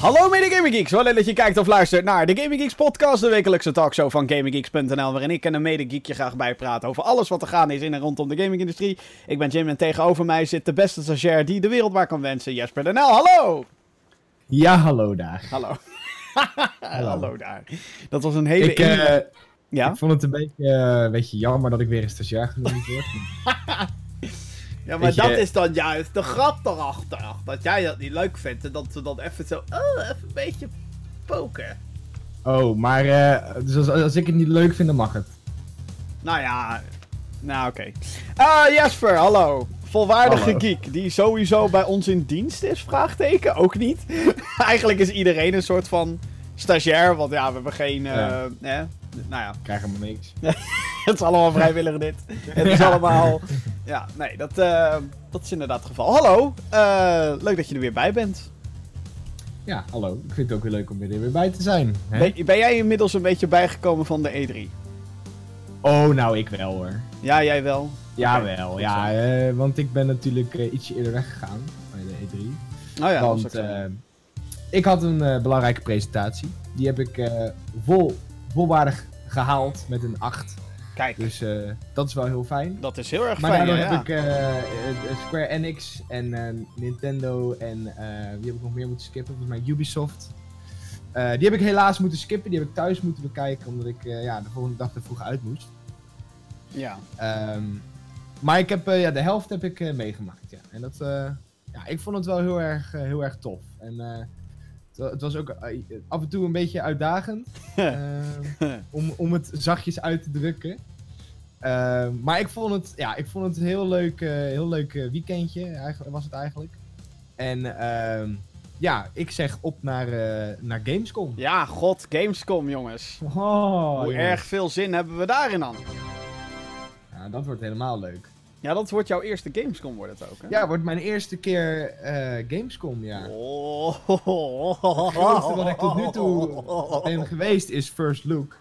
Hallo mede Gaming Geeks, wel leuk dat je kijkt of luistert naar de Gaming Geeks podcast, de wekelijkse talkshow van GamingGeeks.nl, waarin ik en een mede geekje graag bijpraten over alles wat er gaande is in en rondom de gamingindustrie. Ik ben Jim en tegenover mij zit de beste stagiair die de wereld maar kan wensen, Jesper Den. Hallo! Ja, hallo daar. Hallo. Hallo daar. Dat was een hele... Ik, eh, ja? ik vond het een beetje, eh, een beetje jammer dat ik weer een stagiair genoemd word. ja, maar je- dat is dan juist de grap erachter. Dat jij dat niet leuk vindt en dat ze dan even zo... Oh, even een beetje poken. oh, maar eh, dus als, als ik het niet leuk vind, dan mag het. Nou ja, nou oké. Ah, Jesper, hallo. Volwaardige Hallo. geek die sowieso bij ons in dienst is? Vraagteken, ook niet. Eigenlijk is iedereen een soort van stagiair, want ja, we hebben geen... eh, Ja. Nou ja, krijg helemaal niks. het is allemaal vrijwillig dit. Het is allemaal... Ja, nee, dat, eh, dat is inderdaad het geval. Hallo, eh, leuk dat je er weer bij bent. Ja, hallo. Ik vind het ook weer leuk om er weer bij te zijn. Hè? Ben, ben jij inmiddels een beetje bijgekomen van de E3? Oh, nou, ik wel hoor. Ja, jij wel? Jawel, goed ja, eh, want ik ben natuurlijk ietsje eerder weggegaan bij de E3. Oh ja, dat was want ik had een belangrijke presentatie. Die heb ik vol, volwaardig gehaald met een 8. Kijk, Dus eh, dat is wel heel fijn. dat is heel erg Maar fijn, daardoor ja. heb ik eh, eh, Square Enix en Nintendo en wie heb ik nog meer moeten skippen? Volgens mij Ubisoft. Die heb ik helaas moeten skippen. Die heb ik thuis moeten bekijken omdat ik ja, de volgende dag er vroeg uit moest. Ja. Ehm, maar ik heb ja, de helft heb ik meegemaakt. Ja. En dat, ja, ik vond het wel heel erg, heel erg tof. En het, was ook eh, af en toe een beetje uitdagend. Ehm, om, om het zachtjes uit te drukken. Ehm, maar ik vond het, ja, ik vond het een heel leuk, eh, heel leuk eh, weekendje, eigenlijk, was het eigenlijk. En ehm, ja, ik zeg op naar, naar Gamescom. Ja, god, Gamescom, jongens. Oh, Hoe jongens. erg veel zin hebben we daarin dan? Ja, dat wordt helemaal leuk. Ja, dat wordt jouw eerste Gamescom, wordt het ook, hè? Ja, wordt mijn eerste keer eh, Gamescom, ja. Oh. Het grootste wat ik tot nu toe ben geweest is First Look.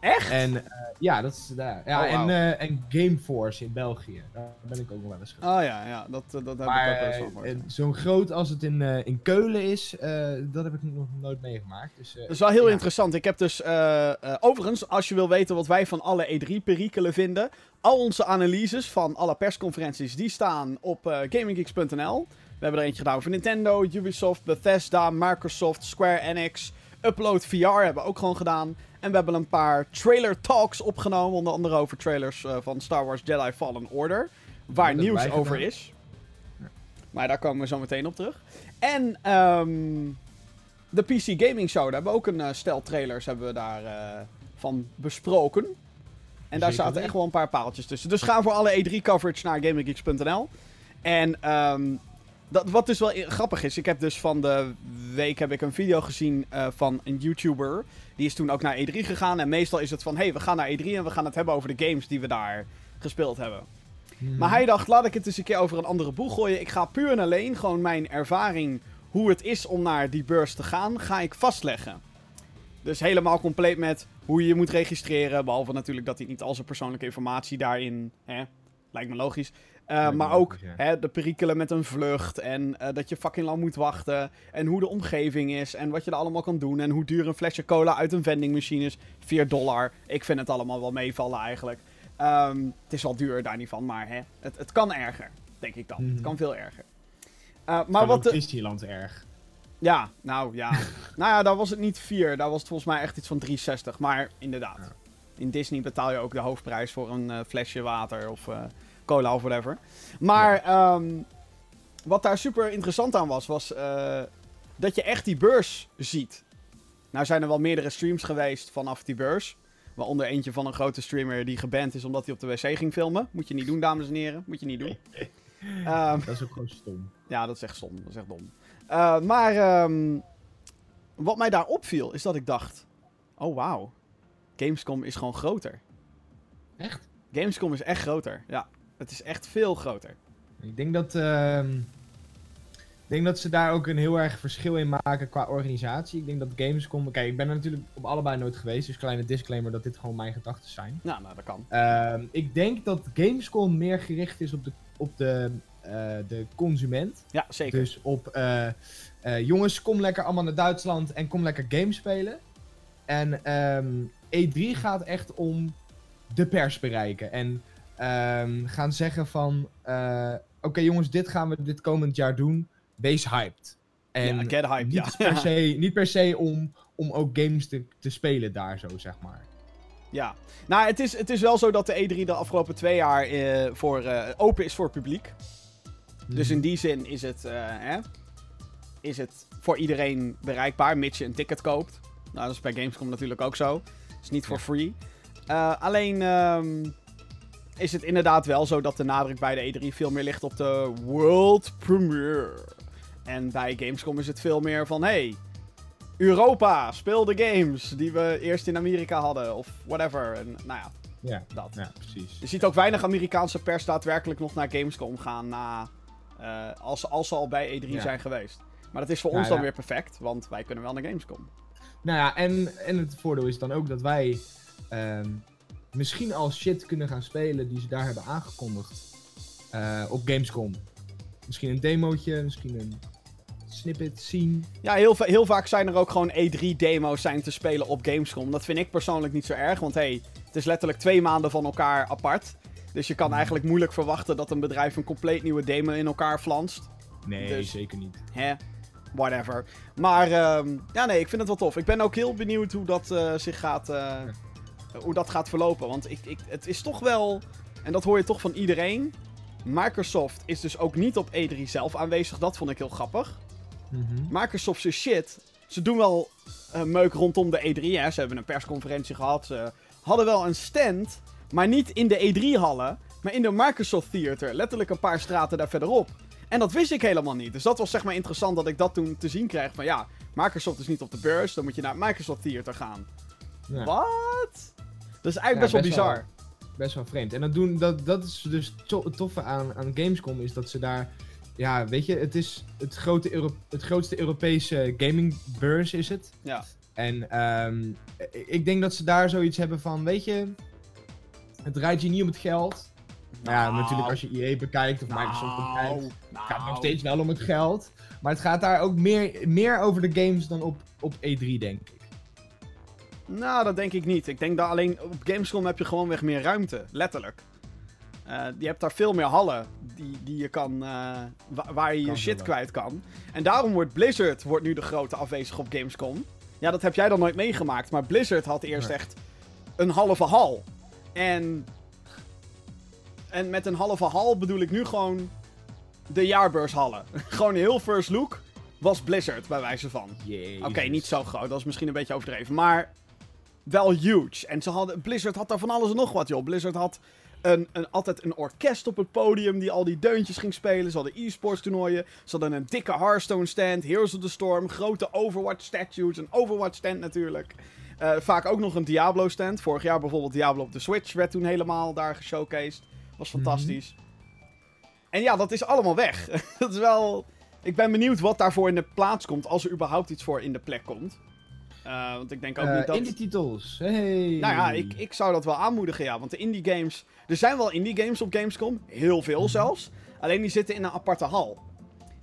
Echt? En eh, ja, dat is daar. Ja, Oh, en, eh, en Gameforce in België. Daar ben ik ook nog wel eens geweest. Oh ja, ja, dat, dat heb Maar ik ook wel eens eh, gehoord. en zo'n groot als het in, in Keulen is, dat heb ik nog nooit meegemaakt. Dus, Dat is wel heel ja. interessant. Ik heb dus, overigens, als je wil weten wat wij van alle E3-perikelen vinden, al onze analyses van alle persconferenties, die staan op eh gaminggeeks.nl. We hebben er eentje gedaan over Nintendo, Ubisoft, Bethesda, Microsoft, Square Enix, Upload VR hebben we ook gewoon gedaan. En we hebben een paar trailer talks opgenomen, onder andere over trailers eh, van Star Wars Jedi Fallen Order, waar nieuws over gedaan. is. Maar daar komen we zo meteen op terug. En ehm, de PC Gaming Show, daar hebben we ook een eh, stel trailers hebben we daar van besproken. En daar Zeker zaten echt wel een paar paaltjes tussen. Dus ga voor alle E3-coverage naar GamingGeeks.nl. En ehm, dat, wat dus wel grappig is, ik heb dus van de week heb ik een video gezien eh, van een YouTuber. Die is toen ook naar E3 gegaan. En meestal is het van, hey, we gaan naar E3 en we gaan het hebben over de games die we daar gespeeld hebben. Mhm. Maar hij dacht, laat ik het eens een keer over een andere boeg gooien. Ik ga puur en alleen gewoon mijn ervaring, hoe het is om naar die beurs te gaan, ga ik vastleggen. Dus helemaal compleet met hoe je je moet registreren. Behalve natuurlijk dat hij niet al zijn persoonlijke informatie daarin, hè, lijkt me logisch. Uh, Lijkt me maar ook logisch, ja. hè, de perikelen met een vlucht en eh, dat je fucking lang moet wachten. En hoe de omgeving is en wat je er allemaal kan doen. En hoe duur een flesje cola uit een vendingmachine is. 4 dollar. Ik vind het allemaal wel meevallen eigenlijk. Ehm, het is wel duur daar niet van, maar hè, het, het kan erger, denk ik dan. Het Mhm. kan veel erger. Uh, maar wat ook de, Disneyland erg. Ja, nou ja. nou ja, daar was het niet 4. Daar was het volgens mij echt iets van 360. Maar inderdaad. Ja. In Disney betaal je ook de hoofdprijs voor een eh, flesje water of eh, cola of whatever. Maar ehm, wat daar super interessant aan was, was eh, dat je echt die beurs ziet. Nou zijn er wel meerdere streams geweest vanaf die beurs. Waaronder eentje van een grote streamer die geband is omdat hij op de wc ging filmen. Moet je niet doen, dames en heren. Moet je niet doen. Ehm, Dat is ook gewoon stom. ja, dat is echt stom. Dat is echt dom. Eh, maar ehm, wat mij daar opviel, is dat ik dacht... Oh, wauw. Gamescom is gewoon groter. Echt? Gamescom is echt groter. Ja, het is echt veel groter. Ik denk dat, ehm, ik denk dat ze daar ook een heel erg verschil in maken qua organisatie. Ik denk dat Gamescom... Kijk, ik ben er natuurlijk op allebei nooit geweest. Dus kleine disclaimer dat dit gewoon mijn gedachten zijn. Ja, nou, dat kan. Ehm, ik denk dat Gamescom meer gericht is op de, op de de consument. Ja, zeker. Dus op, eh, eh, jongens, kom lekker allemaal naar Duitsland en kom lekker games spelen. En ehm, E3 gaat echt om de pers bereiken. En ehm, gaan zeggen van, eh, oké jongens, dit gaan we dit komend jaar doen. Wees hyped. En ja, get hype, niet, ja. per se, niet per se om, om ook games te, te spelen daar zo, zeg maar. Ja, nou, het is, het is wel zo dat de E3 de afgelopen twee jaar eh, voor, eh, open is voor het publiek. Dus Mhm. in die zin is het, eh, hè, is het voor iedereen bereikbaar, mits je een ticket koopt. Nou, dat is bij Gamescom natuurlijk ook zo. Het is niet voor Ja. free. Eh, alleen ehm, is het inderdaad wel zo dat de nadruk bij de E3 veel meer ligt op de world premiere. En bij Gamescom is het veel meer van, hey, Europa, speel de games die we eerst in Amerika hadden, of whatever. En, nou ja, Ja, dat. ja, precies. Je ziet ook weinig Amerikaanse pers daadwerkelijk nog naar Gamescom gaan na, eh, als, als ze al bij E3 Ja. zijn geweest. Maar dat is voor Ja, ons dan weer perfect, want wij kunnen wel naar Gamescom. Nou ja, en, en het voordeel is dan ook dat wij ehm, misschien al shit kunnen gaan spelen die ze daar hebben aangekondigd eh, op Gamescom. Misschien een demootje, misschien een snippet, zien. Ja, heel, heel vaak zijn er ook gewoon E3-demo's zijn te spelen op Gamescom. Dat vind ik persoonlijk niet zo erg, want hey, het is letterlijk twee maanden van elkaar apart. Dus je kan eigenlijk moeilijk verwachten dat een bedrijf een compleet nieuwe demo in elkaar flanst. Nee, Dus- zeker niet. Hè, whatever. Maar ehm, ja, nee, ik vind het wel tof. Ik ben ook heel benieuwd hoe dat eh, zich gaat, eh, hoe dat gaat verlopen. Want ik, ik, het is toch wel, en dat hoor je toch van iedereen. Microsoft is dus ook niet op E3 zelf aanwezig. Dat vond ik heel grappig. Mhm. Microsoft is shit. Ze doen wel eh, meuk rondom de E3. Hè. Ze hebben een persconferentie gehad. Ze hadden wel een stand. Maar niet in de E3-hallen. Maar in de Microsoft Theater. Letterlijk een paar straten daar verderop. En dat wist ik helemaal niet. Dus dat was zeg maar interessant dat ik dat toen te zien kreeg. Van ja, Microsoft is niet op de beurs. Dan moet je naar het Microsoft Theater gaan. Ja, Wat? Dat is eigenlijk Ja, best wel best wel. bizar. Best wel vreemd. En dat, doen, dat, dat is dus het toffe aan, aan Gamescom, is dat ze daar... Ja, weet je, het is het, grote Euro- het grootste Europese gamingbeurs is het. Ja. En ehm, ik denk dat ze daar zoiets hebben van, weet je, het draait je niet om het geld. Nou ja, Nou. natuurlijk als je EA bekijkt of Microsoft bekijkt, Nou, gaat het nog nou. steeds wel om het geld. Maar het gaat daar ook meer, meer over de games dan op, op E3, denk ik. Nou, dat denk ik niet. Ik denk dat alleen op Gamescom heb je gewoon weg meer ruimte. Letterlijk. Eh, je hebt daar veel meer hallen die, die je kan, eh, wa- waar je je shit kwijt kan. En daarom wordt Blizzard wordt nu de grote afwezig op Gamescom. Ja, dat heb jij dan nooit meegemaakt. Maar Blizzard had eerst echt een halve hal. En, en met een halve hal bedoel ik nu gewoon de jaarbeurshallen. gewoon heel first look was Blizzard bij wijze van. Oké, niet zo groot. Dat is misschien een beetje overdreven. Maar wel huge. En ze hadden, Blizzard had daar van alles en nog wat, joh. Blizzard had een, een, altijd een orkest op het podium die al die deuntjes ging spelen. Ze hadden e-sports toernooien. Ze hadden een dikke Hearthstone stand. Heroes of the Storm. Grote Overwatch statues. Een Overwatch stand natuurlijk. Eh, vaak ook nog een Diablo stand. Vorig jaar bijvoorbeeld Diablo op de Switch werd toen helemaal daar geshowcased. Was fantastisch. En ja, dat is allemaal weg. dat is wel... Ik ben benieuwd wat daarvoor in de plaats komt. Als er überhaupt iets voor in de plek komt. Eh, want ik denk ook Eh, niet dat... Indie titels, hey. Nou ja, ik, ik zou dat wel aanmoedigen, ja. Want de indie games... Er zijn wel indie games op Gamescom. Heel veel Mhm. zelfs. Alleen die zitten in een aparte hal.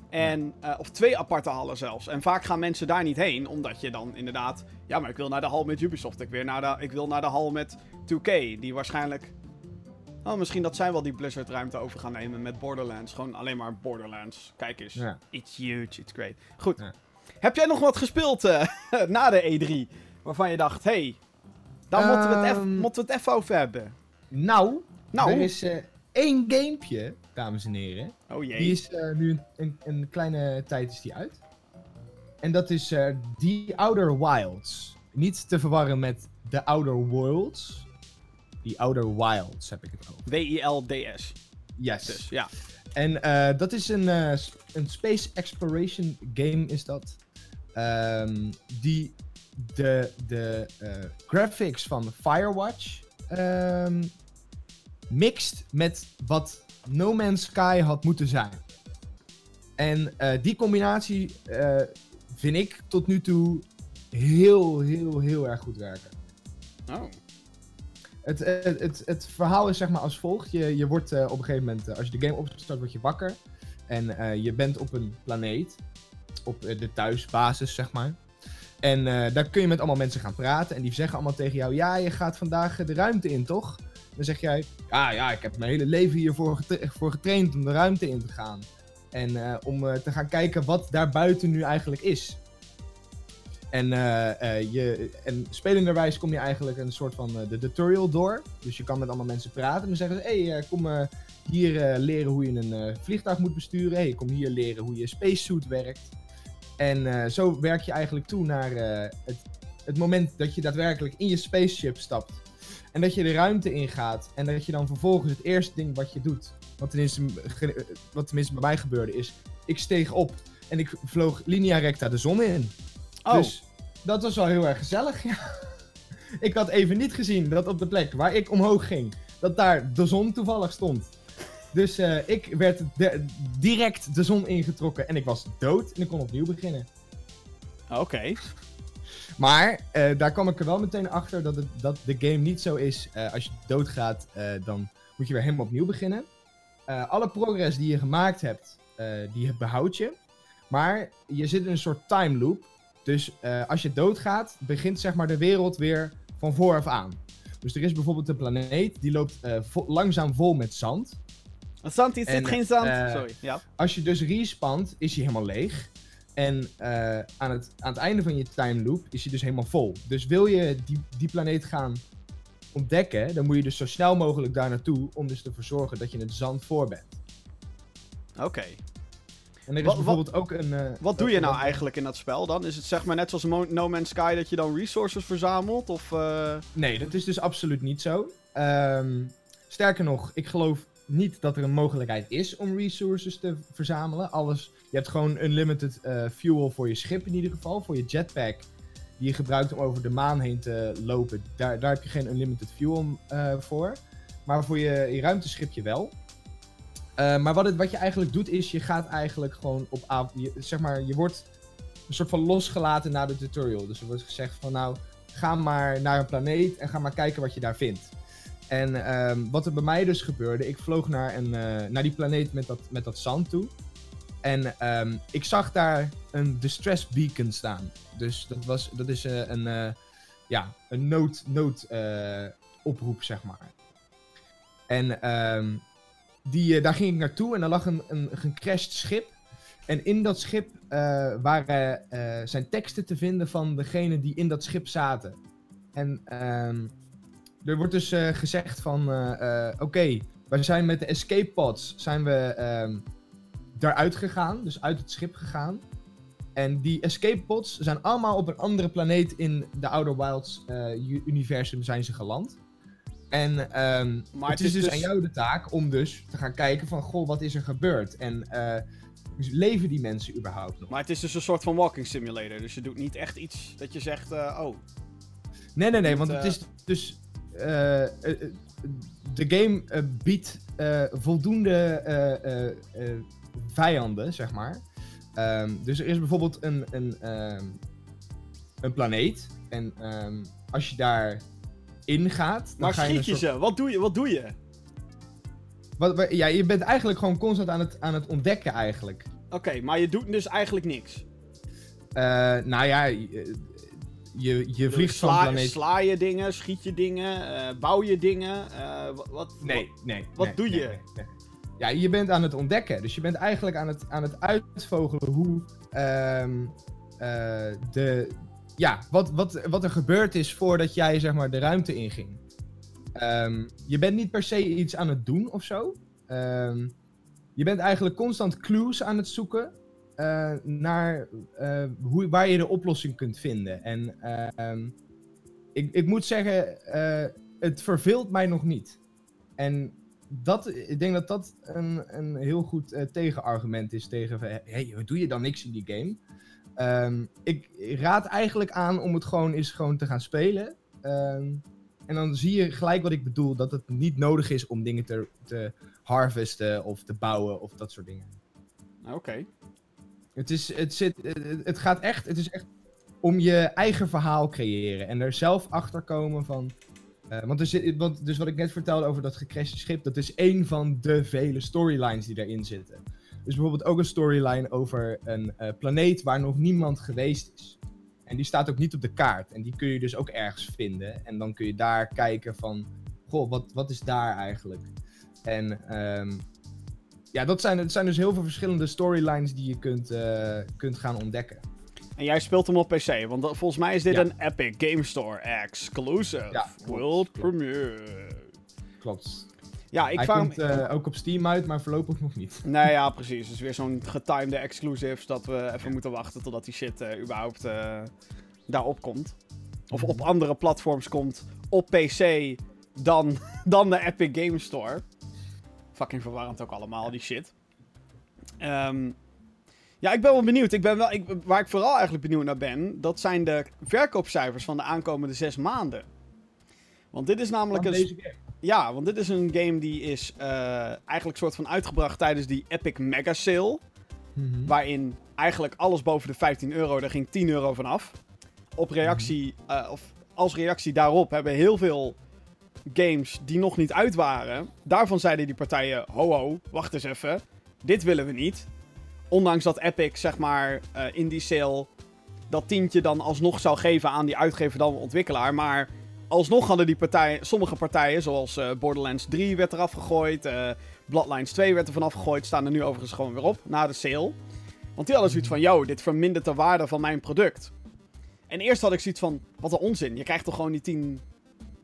En, eh, of twee aparte hallen zelfs. En vaak gaan mensen daar niet heen. Omdat je dan inderdaad... Ja, maar ik wil naar de hal met Ubisoft. Ik, wil naar de, ik wil naar de hal met 2K. Die waarschijnlijk... Oh, misschien dat zij wel die Blizzard ruimte over gaan nemen met Borderlands. Gewoon alleen maar Borderlands. Kijk eens. Ja. It's huge, it's great. Goed. Ja. Heb jij nog wat gespeeld eh, na de E3? Waarvan je dacht, hé, hey, daar moeten, we het eff- Ehm. moeten we het even over hebben. Nou, Nou. er is eh, één gamepje, dames en heren. Oh jee. Die is eh, nu een, een, een kleine tijd is die uit. En dat is eh The Outer Wilds. Niet te verwarren met The Outer Worlds. The Outer Wilds heb ik het over. W-I-L-D-S. Yes. Dus ja. En eh, dat is een, een space exploration game is dat. Ehm, die de, de graphics van Firewatch ehm, mixt met wat No Man's Sky had moeten zijn. En eh, die combinatie eh, vind ik tot nu toe heel, heel, heel erg goed werken. Oh. Het, het, het, het verhaal is zeg maar als volgt. Je, je wordt eh, op een gegeven moment, eh, als je de game opstart, word je wakker. En eh, je bent op een planeet, op eh, de thuisbasis, zeg maar. En eh, daar kun je met allemaal mensen gaan praten. En die zeggen allemaal tegen jou: Ja, je gaat vandaag eh, de ruimte in, toch? Dan zeg jij: Ja, ja, ik heb mijn hele leven hiervoor voor getraind om de ruimte in te gaan. En eh, om eh, te gaan kijken wat daar buiten nu eigenlijk is. En, eh, je, en spelenderwijs kom je eigenlijk een soort van de tutorial door. Dus je kan met allemaal mensen praten. En dan zeggen ze: hey, kom hier leren hoe je een vliegtuig moet besturen. Hey, kom hier leren hoe je spacesuit werkt. En zo werk je eigenlijk toe naar het, het moment dat je daadwerkelijk in je spaceship stapt. En dat je de ruimte ingaat. En dat je dan vervolgens het eerste ding wat je doet. Wat tenminste, wat tenminste bij mij gebeurde is. Ik steeg op en ik vloog linea recta de zon in. Oh, Dus dat was wel heel erg gezellig. Ja. Ik had even niet gezien dat op de plek waar ik omhoog ging, dat daar de zon toevallig stond. Dus eh, ik werd de- direct de zon ingetrokken en ik was dood en ik kon opnieuw beginnen. oké. Maar eh, daar kwam ik er wel meteen achter dat, het, dat de game niet zo is. eh, als je doodgaat, eh, dan moet je weer helemaal opnieuw beginnen. Alle progress die je gemaakt hebt, die behoud je. Maar je zit in een soort time loop. Dus als je doodgaat, begint zeg maar de wereld weer van vooraf aan. Dus er is bijvoorbeeld een planeet die loopt vo- langzaam vol met zand. Zand, hier zit En, geen zand. Sorry, ja. Als je dus respawnt, is hij helemaal leeg. En eh, aan, het, aan het einde van je time loop is hij dus helemaal vol. Dus wil je die, die planeet gaan ontdekken, dan moet je dus zo snel mogelijk daar naartoe om dus ervoor zorgen dat je het zand voor bent. Oké. En er is Wat- bijvoorbeeld ook een... eh, Wat doe je nou eigenlijk in dat spel dan? Is het zeg maar net zoals No Man's Sky dat je dan resources verzamelt? Of, eh, Nee, dat is dus absoluut niet zo. Ehm, sterker nog, ik geloof niet dat er een mogelijkheid is om resources te verzamelen. Alles, je hebt gewoon unlimited eh, fuel voor je schip in ieder geval. Voor je jetpack, die je gebruikt om over de maan heen te lopen. Daar, daar heb je geen unlimited fuel eh, voor. Maar voor je, je ruimteschipje wel. Eh, maar wat, het, wat je eigenlijk doet is, je gaat eigenlijk gewoon op je, zeg maar, je wordt een soort van losgelaten na de tutorial. Dus er wordt gezegd van nou, ga maar naar een planeet en ga maar kijken wat je daar vindt. En ehm, wat er bij mij dus gebeurde, ik vloog naar, een, naar die planeet met dat, met dat zand toe. En ehm, ik zag daar een distress beacon staan. Dus dat, was, dat is eh, een, eh, ja, een nood, nood eh, oproep, zeg maar. En ehm, die, daar ging ik naartoe en daar lag een, een gecrashed schip. En in dat schip waren, zijn teksten te vinden van degene die in dat schip zaten. En ehm, er wordt dus gezegd van, oké, wij zijn met de escape pods, zijn we daaruit gegaan, dus uit het schip gegaan. En die escape pods zijn allemaal op een andere planeet in de Outer Wilds eh, universum zijn ze geland. En ehm, Maar het is dus, aan jou de taak om dus te gaan kijken van, goh, wat is er gebeurd? En eh, leven die mensen überhaupt nog? Maar het is dus een soort van walking simulator. Dus je doet niet echt iets dat je zegt, eh, oh, Nee, nee, nee, want het is dus. de game biedt voldoende vijanden, zeg maar. Ehm, dus er is bijvoorbeeld een, een, ehm, een planeet. En ehm, als je daar ingaat. Dan maar ga je schiet je soort- ze? Wat doe je? Wat doe je? Wat, wat- ja, je bent eigenlijk gewoon constant aan het, aan het ontdekken, eigenlijk. Oké, maar je doet dus eigenlijk niks. Eh, nou ja, je, je, je vliegt van sla, planeet. Sla je dingen, schiet je dingen, eh, bouw je dingen? eh, wat, wat, Nee, nee. wat nee, doe nee, je? nee. Ja, je bent aan het ontdekken. Dus je bent eigenlijk aan het, aan het uitvogelen hoe ehm, eh, de. Ja, wat, wat, wat er gebeurd is voordat jij zeg maar de ruimte inging. Ehm, je bent niet per se iets aan het doen of zo. Ehm, je bent eigenlijk constant clues aan het zoeken eh, naar eh, hoe, waar je de oplossing kunt vinden. En ik, ik moet zeggen, het verveelt mij nog niet. En dat, ik denk dat dat een, een heel goed eh, tegenargument is tegen hey, wat doe je dan niks in die game? Ehm, ik raad eigenlijk aan om het gewoon eens gewoon te gaan spelen. Ehm, en dan zie je gelijk wat ik bedoel, dat het niet nodig is om dingen te, te harvesten of te bouwen of dat soort dingen. Oké. Het, is, het, zit, het, het gaat echt, het is echt om je eigen verhaal creëren en er zelf achter komen van. Eh, want, dus wat ik net vertelde over dat gecrashte schip, dat is één van de vele storylines die daarin zitten. is bijvoorbeeld ook een storyline over een eh, planeet waar nog niemand geweest is. En die staat ook niet op de kaart. En die kun je dus ook ergens vinden. En dan kun je daar kijken van, goh, wat, wat is daar eigenlijk? En ehm, ja, dat zijn, het zijn dus heel veel verschillende storylines die je kunt, eh, kunt gaan ontdekken. En jij speelt hem op PC, want volgens mij is dit Ja. een Epic Game Store exclusive. Ja, World klopt. premiere. Klopt. Ja, ik Hij komt eh, ook op Steam uit, maar voorlopig nog niet. Nee, ja, precies. Het is weer zo'n getimede exclusives dat we even moeten wachten totdat die shit eh, überhaupt eh, daarop komt. Of op andere platforms komt op PC dan, dan de Epic Game Store. Fucking verwarrend ook allemaal, die shit. Ehm, ja, ik ben wel benieuwd. Ik ben wel, ik, waar ik vooral eigenlijk benieuwd naar ben, dat zijn de verkoopcijfers van de aankomende zes maanden. Want dit is namelijk Van een... Ja, want dit is een game die is eh, eigenlijk soort van uitgebracht tijdens die Epic Mega Sale. Mhm. Waarin eigenlijk alles boven de 15 euro, daar ging 10 euro vanaf. Op reactie, eh, of als reactie daarop hebben heel veel games die nog niet uit waren. Daarvan zeiden die partijen, ho ho, wacht eens even. Dit willen we niet. Ondanks dat Epic, zeg maar, eh, in die sale dat tientje dan alsnog zou geven aan die uitgever dan ontwikkelaar. Maar alsnog hadden die partijen, sommige partijen, zoals eh, Borderlands 3 werd eraf gegooid. eh, Bloodlines 2 werd er vanaf gegooid. Staan er nu overigens gewoon weer op, na de sale. Want die hadden zoiets van, yo, dit vermindert de waarde van mijn product. En eerst had ik zoiets van, wat een onzin. Je krijgt toch gewoon die 10,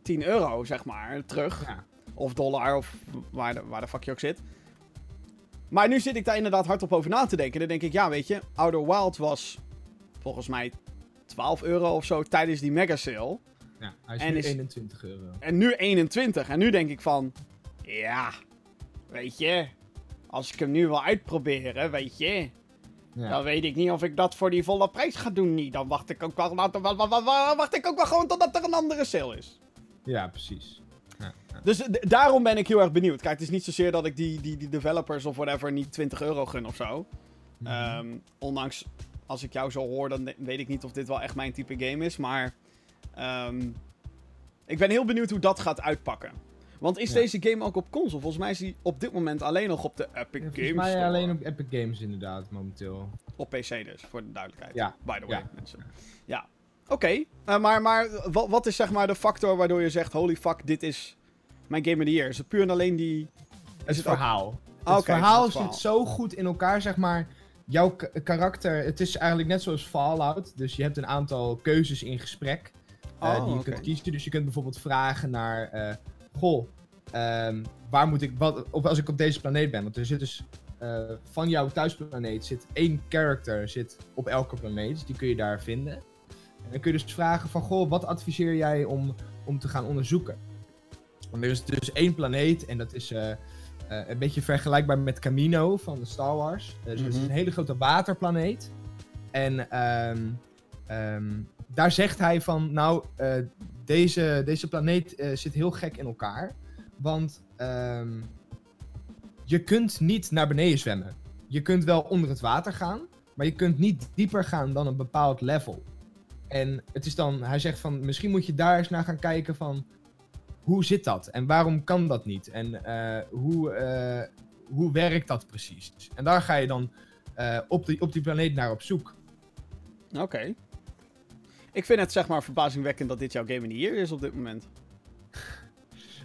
10 euro, zeg maar, terug. Ja. Of dollar, of waar de, waar de fuck je ook zit. Maar nu zit ik daar inderdaad hardop over na te denken. Dan denk ik, ja, weet je, Outer Wild was volgens mij 12 euro of zo tijdens die mega sale. Ja, hij is En nu is- 21 euro. En nu 21. En nu denk ik van, ja, weet je, als ik hem nu wil uitproberen, weet je, Ja. dan weet ik niet of ik dat voor die volle prijs ga doen. Niet. Dan wacht ik ook wel, wa- wa- wa- wa- wacht ik ook wel gewoon totdat er een andere sale is. ja, precies. Dus d- daarom ben ik heel erg benieuwd. Kijk, het is niet zozeer dat ik die, die, die developers of whatever niet 20 euro gun of zo. Mhm. Ehm, ondanks, als ik jou zo hoor, dan weet ik niet of dit wel echt mijn type game is. Maar ehm, ik ben heel benieuwd hoe dat gaat uitpakken. Want is Ja. deze game ook op console? Volgens mij is hij op dit moment alleen nog op de Epic Ja, Games volgens mij Store. alleen op Epic Games inderdaad, momenteel. Op PC dus, voor de duidelijkheid. Ja. By the way, Ja. mensen. Ja. Oké, eh, maar, maar wat, wat is zeg maar de factor waardoor je zegt... Holy fuck, dit is mijn game of the year? Is het puur en alleen die... Het verhaal. Ah, het verhaal het zit verhaal. zo goed in elkaar, zeg maar. Jouw karakter, het is eigenlijk net zoals Fallout. Dus je hebt een aantal keuzes in gesprek. eh, Oh, die je kunt kiezen. Dus je kunt bijvoorbeeld vragen naar... eh, goh, ehm, waar moet ik... Wat, of als ik op deze planeet ben. Want er zit dus... eh, van jouw thuisplaneet zit één character zit op elke planeet. Dus die kun je daar vinden. En dan kun je dus vragen van... Goh, wat adviseer jij om, om te gaan onderzoeken? Want er is dus één planeet en dat is... eh, eh, een beetje vergelijkbaar met Camino van de Star Wars. Dus het is Mhm. een hele grote waterplaneet. En ehm, ehm, daar zegt hij van, nou, eh, deze, deze planeet zit heel gek in elkaar. Want ehm, je kunt niet naar beneden zwemmen. Je kunt wel onder het water gaan, maar je kunt niet dieper gaan dan een bepaald level. En het is dan, hij zegt van, misschien moet je daar eens naar gaan kijken van, hoe zit dat? En waarom kan dat niet? En eh, hoe, eh, hoe werkt dat precies? En daar ga je dan eh, op, die, op die planeet naar op zoek. Oké. Ik vind het zeg maar verbazingwekkend dat dit jouw game the year is op dit moment.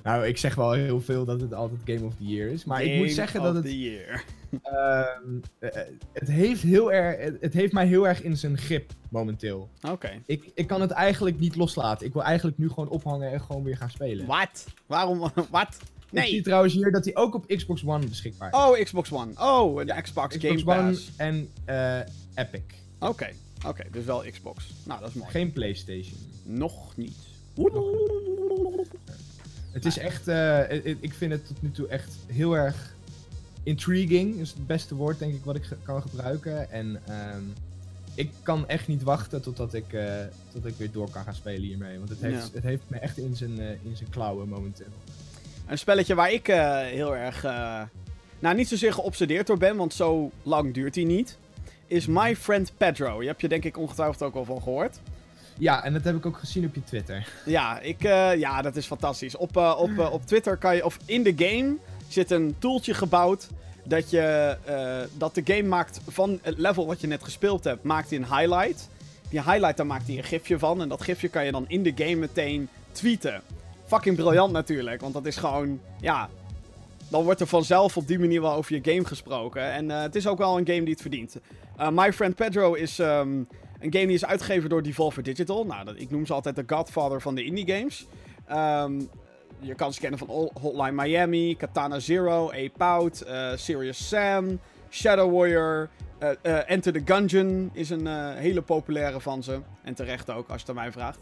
Nou, ik zeg wel heel veel dat het altijd Game of the Year is. Maar ik moet zeggen dat het, the year. ehm, eh, het, heeft heel erg, het, heeft mij heel erg in zijn grip momenteel. Oké. Ik, ik kan het eigenlijk niet loslaten. Ik wil eigenlijk nu gewoon ophangen en gewoon weer gaan spelen. Wat? Waarom? Wat? Ik zie Nee. trouwens hier dat hij ook op Xbox One beschikbaar is. Oh, Xbox One. Oh, een Xbox, Xbox Game One Pass. en eh, Epic. Oké. Oké, dus wel Xbox. Nou, dat is mooi. Geen PlayStation. Nog niet. Het is echt, eh, ik- vind het tot nu toe echt heel erg intriguing. Is het beste woord denk ik wat ik ge- kan gebruiken. En ehm, ik kan echt niet wachten totdat ik, eh, tot ik weer door kan gaan spelen hiermee. Want het heeft, Ja. het heeft me echt in zijn, eh, in zijn klauwen momenteel. Een spelletje waar ik heel erg, nou niet zozeer geobsedeerd door ben, want zo lang duurt hij niet, is My Friend Pedro. Je hebt je denk ik ongetwijfeld ook al van gehoord. Ja, en dat heb ik ook gezien op je Twitter. Ja, ik, eh, ja dat is fantastisch. Op, eh, op, eh, op Twitter kan je, of in de game, zit een tooltje gebouwd Dat, je, dat de game maakt van het level wat je net gespeeld hebt, maakt hij een highlight. Die highlight, daar maakt hij een gifje van. En dat gifje kan je dan in de game meteen tweeten. Fucking briljant natuurlijk, want dat is gewoon, ja... Dan wordt er vanzelf op die manier wel over je game gesproken. En het is ook wel een game die het verdient. My Friend Pedro is ehm, een game die is uitgegeven door Devolver Digital. Nou, ik noem ze altijd de godfather van de indie games. Ehm, je kan ze kennen van Hotline Miami, Katana Zero, Ape Out, uh, Serious Sam, Shadow Warrior, uh, uh, Enter the Gungeon is een hele populaire van ze. En terecht ook, als je het aan mij vraagt.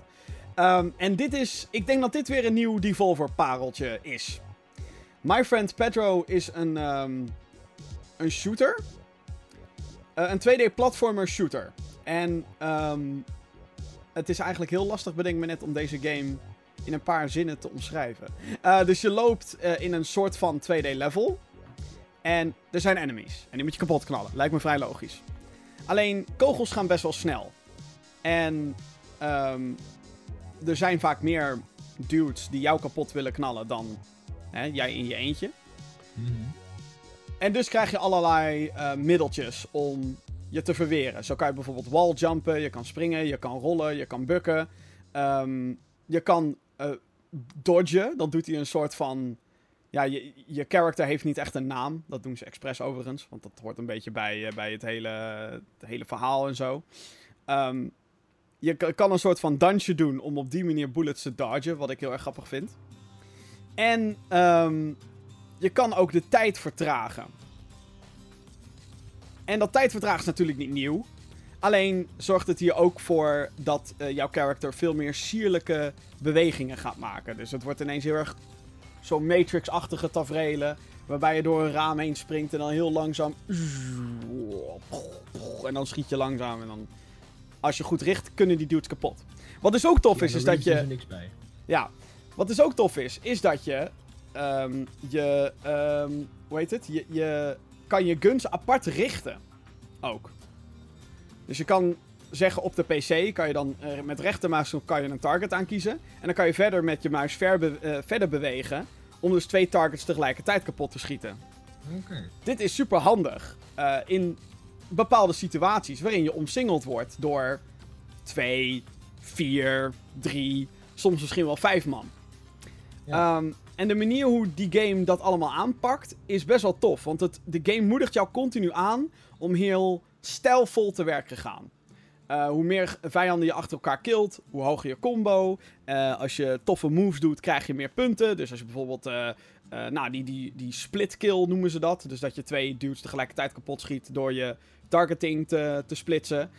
Um, en dit is, ik denk dat dit weer een nieuw Devolver pareltje is. My Friend Pedro is een, um, een shooter. een 2D platformer shooter. En um, het is eigenlijk heel lastig, bedenk me net, om deze game in een paar zinnen te omschrijven. Uh, dus je loopt uh, in een soort van 2D level. En er zijn enemies. En die moet je kapot knallen. Lijkt me vrij logisch. Alleen, kogels gaan best wel snel. En um, er zijn vaak meer dudes die jou kapot willen knallen dan hè, jij in je eentje. Mm -hmm. En dus krijg je allerlei uh, middeltjes om je te verweren. Zo kan je bijvoorbeeld walljumpen, je kan springen, je kan rollen, je kan bukken. Um, je kan uh, dodgen. Dan doet hij een soort van. Ja, je, je character heeft niet echt een naam. Dat doen ze expres overigens. Want dat hoort een beetje bij, uh, bij het, hele, het hele verhaal en zo. Um, je kan een soort van dansje doen om op die manier bullets te dodgen. Wat ik heel erg grappig vind. En um, je kan ook de tijd vertragen. En dat tijdvertragen is natuurlijk niet nieuw. Alleen zorgt het hier ook voor dat uh, jouw character veel meer sierlijke bewegingen gaat maken. Dus het wordt ineens heel erg zo'n Matrix-achtige tafereelen. Waarbij je door een raam heen springt en dan heel langzaam. En dan schiet je langzaam. En dan. Als je goed richt, kunnen die dudes kapot. Wat dus ook tof ja, is, is dat je. Er niks bij. Ja. Wat dus ook tof is, is dat je. Um, je. Um, hoe heet het? Je, je kan je guns apart richten. Ook. Dus je kan zeggen op de PC, kan je dan uh, met rechtermuis kan je een target aankiezen. En dan kan je verder met je muis ver be uh, verder bewegen. Om dus twee targets tegelijkertijd kapot te schieten. Okay. Dit is super handig. Uh, in bepaalde situaties waarin je omsingeld wordt door twee, vier, drie, soms misschien wel vijf man. Ja. Um, en de manier hoe die game dat allemaal aanpakt is best wel tof. Want het, de game moedigt jou continu aan om heel stijlvol te werk te gaan. Uh, hoe meer vijanden je achter elkaar killt, hoe hoger je combo. Uh, als je toffe moves doet, krijg je meer punten. Dus als je bijvoorbeeld, uh, nou, die, die, die split kill noemen ze dat. Dus dat je twee dudes tegelijkertijd kapot schiet door je targeting te, te splitsen.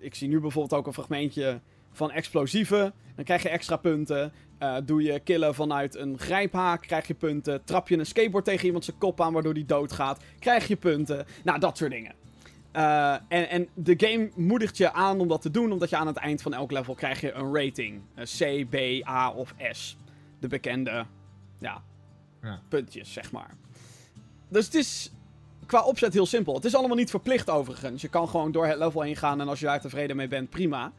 ik zie nu bijvoorbeeld ook een fragmentje van explosieven. Dan krijg je extra punten. Uh, doe je killen vanuit een grijphaak, krijg je punten. Trap je een skateboard tegen iemand zijn kop aan, waardoor die doodgaat, krijg je punten. Nou, dat soort dingen. Uh, en, en de game moedigt je aan om dat te doen, omdat je aan het eind van elk level krijg je een rating. Een C, B, A of S. De bekende, ja, ja, puntjes, zeg maar. Dus het is qua opzet heel simpel. Het is allemaal niet verplicht overigens. Je kan gewoon door het level heen gaan en als je daar tevreden mee bent, prima.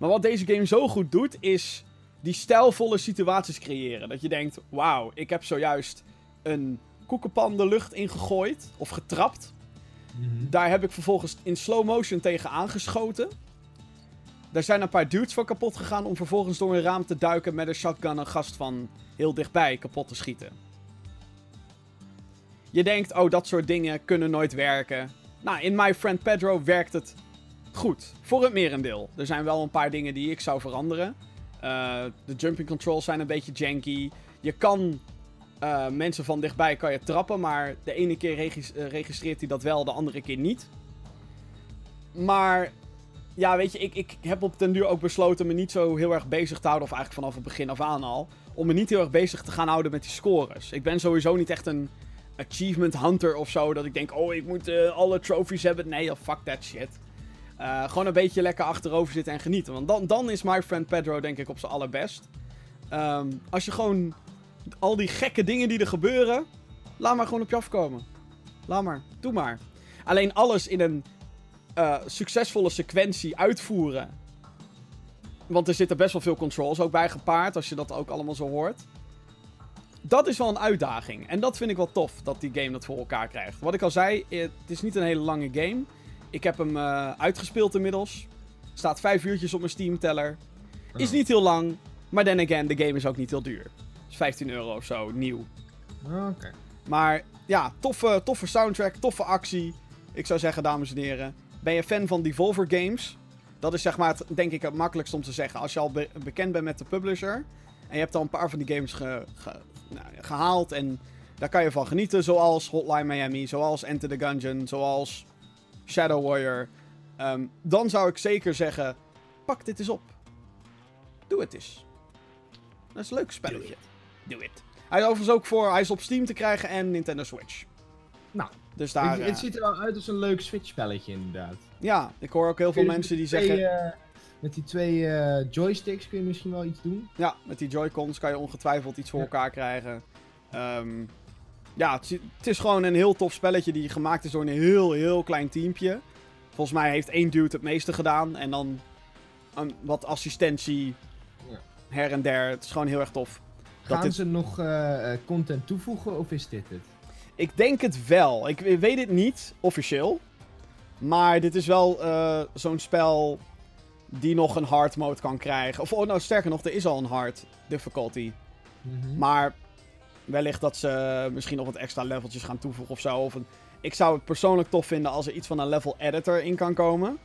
Maar wat deze game zo goed doet, is die stijlvolle situaties creëren. Dat je denkt, wauw, ik heb zojuist een koekenpan de lucht ingegooid of getrapt. Mm -hmm. Daar heb ik vervolgens in slow motion tegen aangeschoten. Daar zijn een paar dudes van kapot gegaan om vervolgens door een raam te duiken met een shotgun een gast van heel dichtbij kapot te schieten. Je denkt, oh, dat soort dingen kunnen nooit werken. Nou, in My Friend Pedro werkt het goed. Voor het merendeel. Er zijn wel een paar dingen die ik zou veranderen. Uh, de jumping controls zijn een beetje janky. Je kan uh, mensen van dichtbij kan je trappen, maar de ene keer uh, registreert hij dat wel, de andere keer niet. Maar ja, weet je, ik, ik heb op den duur ook besloten me niet zo heel erg bezig te houden, of eigenlijk vanaf het begin af aan al, om me niet heel erg bezig te gaan houden met die scores. Ik ben sowieso niet echt een achievement hunter of zo, dat ik denk, oh, ik moet alle trophies hebben. Nee, fuck that shit. Uh, gewoon een beetje lekker achterover zitten en genieten. Want dan, dan is My Friend Pedro denk ik op zijn allerbest. Um, als je gewoon al die gekke dingen die er gebeuren, laat maar gewoon op je afkomen. Laat maar, doe maar. Alleen alles in een uh, succesvolle sequentie uitvoeren. Want er zitten best wel veel controls ook bij gepaard, als je dat ook allemaal zo hoort. dat is wel een uitdaging. En dat vind ik wel tof, dat die game dat voor elkaar krijgt. Wat ik al zei, het is niet een hele lange game. Ik heb hem uh, uitgespeeld inmiddels. Staat vijf uurtjes op mijn Steam-teller. Is Oh. niet heel lang, maar then again, de game is ook niet heel duur. is 15 euro of zo, nieuw. Oké. Maar ja, toffe, toffe soundtrack, toffe actie. Ik zou zeggen, dames en heren, ben je fan van Devolver Games? Dat is zeg maar, het, denk ik, het makkelijkst om te zeggen. Als je al be- bekend bent met de publisher en je hebt al een paar van die games ge- ge- nou, gehaald en daar kan je van genieten. Zoals Hotline Miami, zoals Enter the Gungeon, zoals Shadow Warrior. Ehm, dan zou ik zeker zeggen, pak dit eens op. Doe het eens. Dat is een leuk spelletje. Doe het. Hij is overigens ook voor, hij is op Steam te krijgen en Nintendo Switch. Nou, Dus daar, het, het eh, ziet er wel uit als een leuk Switch-spelletje, inderdaad. ja, ik hoor ook heel veel mensen die zeggen, eh, met die twee eh, joysticks kun je misschien wel iets doen. ja, met die Joy-Cons kan je ongetwijfeld iets voor Ja. elkaar krijgen. Ehm, ja, het, is- het is gewoon een heel tof spelletje die gemaakt is door een heel, heel klein teampje. Volgens mij heeft één dude het meeste gedaan en dan een, wat assistentie Ja. her en der. Het is gewoon heel erg tof. Gaan ze nog eh, eh, content toevoegen of is dit het? Ik denk het wel. Ik weet het niet officieel. Maar dit is wel eh, zo'n spel die nog een hard mode kan krijgen. Of oh, nou, sterker nog, er is al een hard difficulty. Mhm. Maar wellicht dat ze misschien nog wat extra leveltjes gaan toevoegen of zo. Of een... Ik zou het persoonlijk tof vinden als er iets van een level editor in kan komen.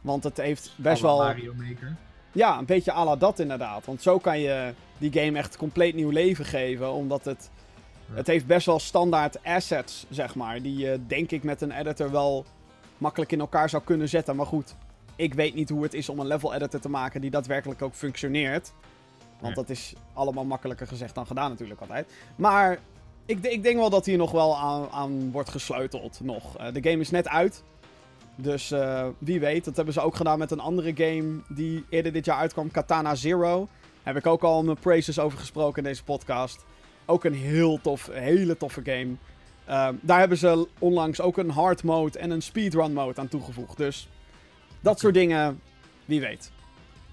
Want het heeft best wel... Mario Maker. Ja, een beetje à la dat inderdaad. Want zo kan je die game echt compleet nieuw leven geven. Omdat het... Ja. Het heeft best wel standaard assets, zeg maar. Die je denk ik met een editor wel makkelijk in elkaar zou kunnen zetten. Maar goed, ik weet niet hoe het is om een level editor te maken die daadwerkelijk ook functioneert. Want Ja. dat is allemaal makkelijker gezegd dan gedaan natuurlijk altijd. Maar ik, ik denk wel dat hier nog wel aan, aan wordt gesleuteld nog. Eh, de game is net uit. Dus eh, wie weet. Dat hebben ze ook gedaan met een andere game die eerder dit jaar uitkwam. Katana Zero. Heb ik ook al mijn praises over gesproken in deze podcast. Ook een heel tof, hele toffe game. Ehm, daar hebben ze onlangs ook een hard mode en een speedrun mode aan toegevoegd. Dus dat soort dingen, wie weet.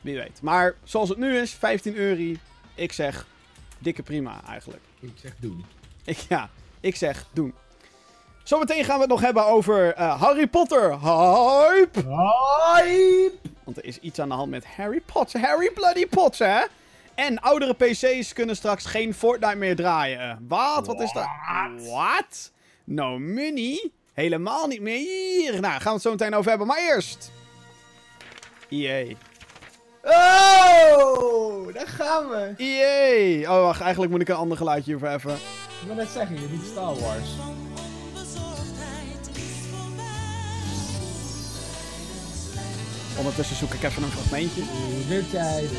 Wie weet. Maar zoals het nu is, 15 euro. Ik zeg, dikke prima eigenlijk. Ik zeg doen. Ik, ja, ik zeg, doen. Zometeen gaan we het nog hebben over eh, Harry Potter. Hype! Hype! Want er is iets aan de hand met Harry Potter. Harry Bloody Potter, hè? En oudere PC's kunnen straks geen Fortnite meer draaien. Wat? Wat is dat? Wat? No money? Helemaal niet meer. Nou, gaan we het zo meteen over hebben. Maar eerst... EA. Oh, daar gaan we. EA. Oh, wacht. Eigenlijk moet ik een ander geluidje hiervoor even. Ik wil net zeggen, je doet Star Wars. Ondertussen zoek ik even een fragmentje. De tijd.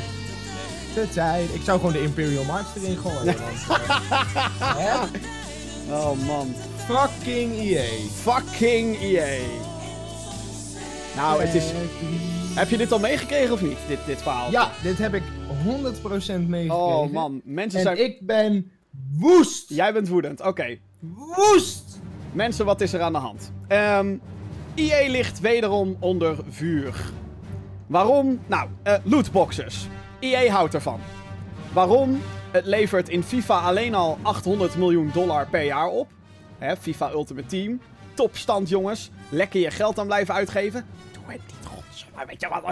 De tijd. Ik zou gewoon de Imperial March erin gooien. Want, eh? Oh, man. Fucking EA. Fucking EA. Nou, het is... Heb je dit al meegekregen of niet? Dit, dit verhaal? Ja, dit heb ik 100% meegekregen. Oh, man. Mensen En zijn... ik ben woest. Jij bent woedend. Oké. Woest. Mensen, wat is er aan de hand? Ehm EA ligt wederom onder vuur. Waarom? Nou, eh, lootboxes. EA houdt ervan. Waarom? Het levert in FIFA alleen al 800 miljoen dollar per jaar op. Hè, FIFA Ultimate Team. Topstand, jongens. Lekker je geld aan blijven uitgeven. Doe het niet. Weet je wat?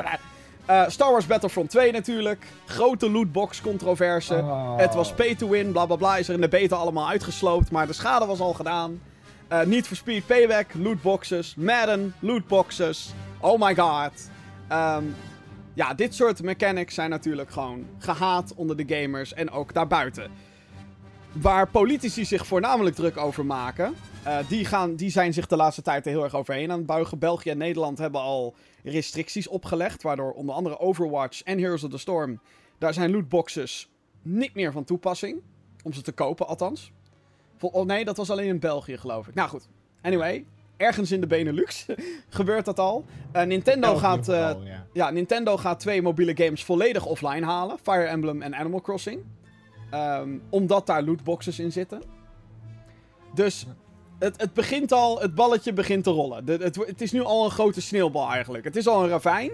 Eh, Star Wars Battlefront 2 natuurlijk. Grote lootbox controverse. Oh. Het was pay to win, bla bla bla. Is er in de beta allemaal uitgesloopt. Maar de schade was al gedaan. Eh Need for Speed Payback, lootboxes. Madden, lootboxes. Oh my god. Ehm, ja, dit soort mechanics zijn natuurlijk gewoon gehaat onder de gamers en ook daarbuiten. Waar politici zich voornamelijk druk over maken, eh, die, gaan, die zijn zich de laatste tijd er heel erg overheen aan het buigen. België en Nederland hebben al restricties opgelegd, waardoor onder andere Overwatch en Heroes of the Storm, daar zijn lootboxes niet meer van toepassing. Om ze te kopen, althans. Vol- oh nee, dat was alleen in België, geloof ik. Nou goed. Anyway, ergens in de Benelux gebeurt dat al. Eh, Nintendo gaat... eh, ja, Nintendo gaat twee mobiele games volledig offline halen. Fire Emblem en Animal Crossing. Ehm, omdat daar lootboxes in zitten. Dus het, het begint al, het balletje begint te rollen. De, het, het is nu al een grote sneeuwbal eigenlijk. Het is al een ravijn.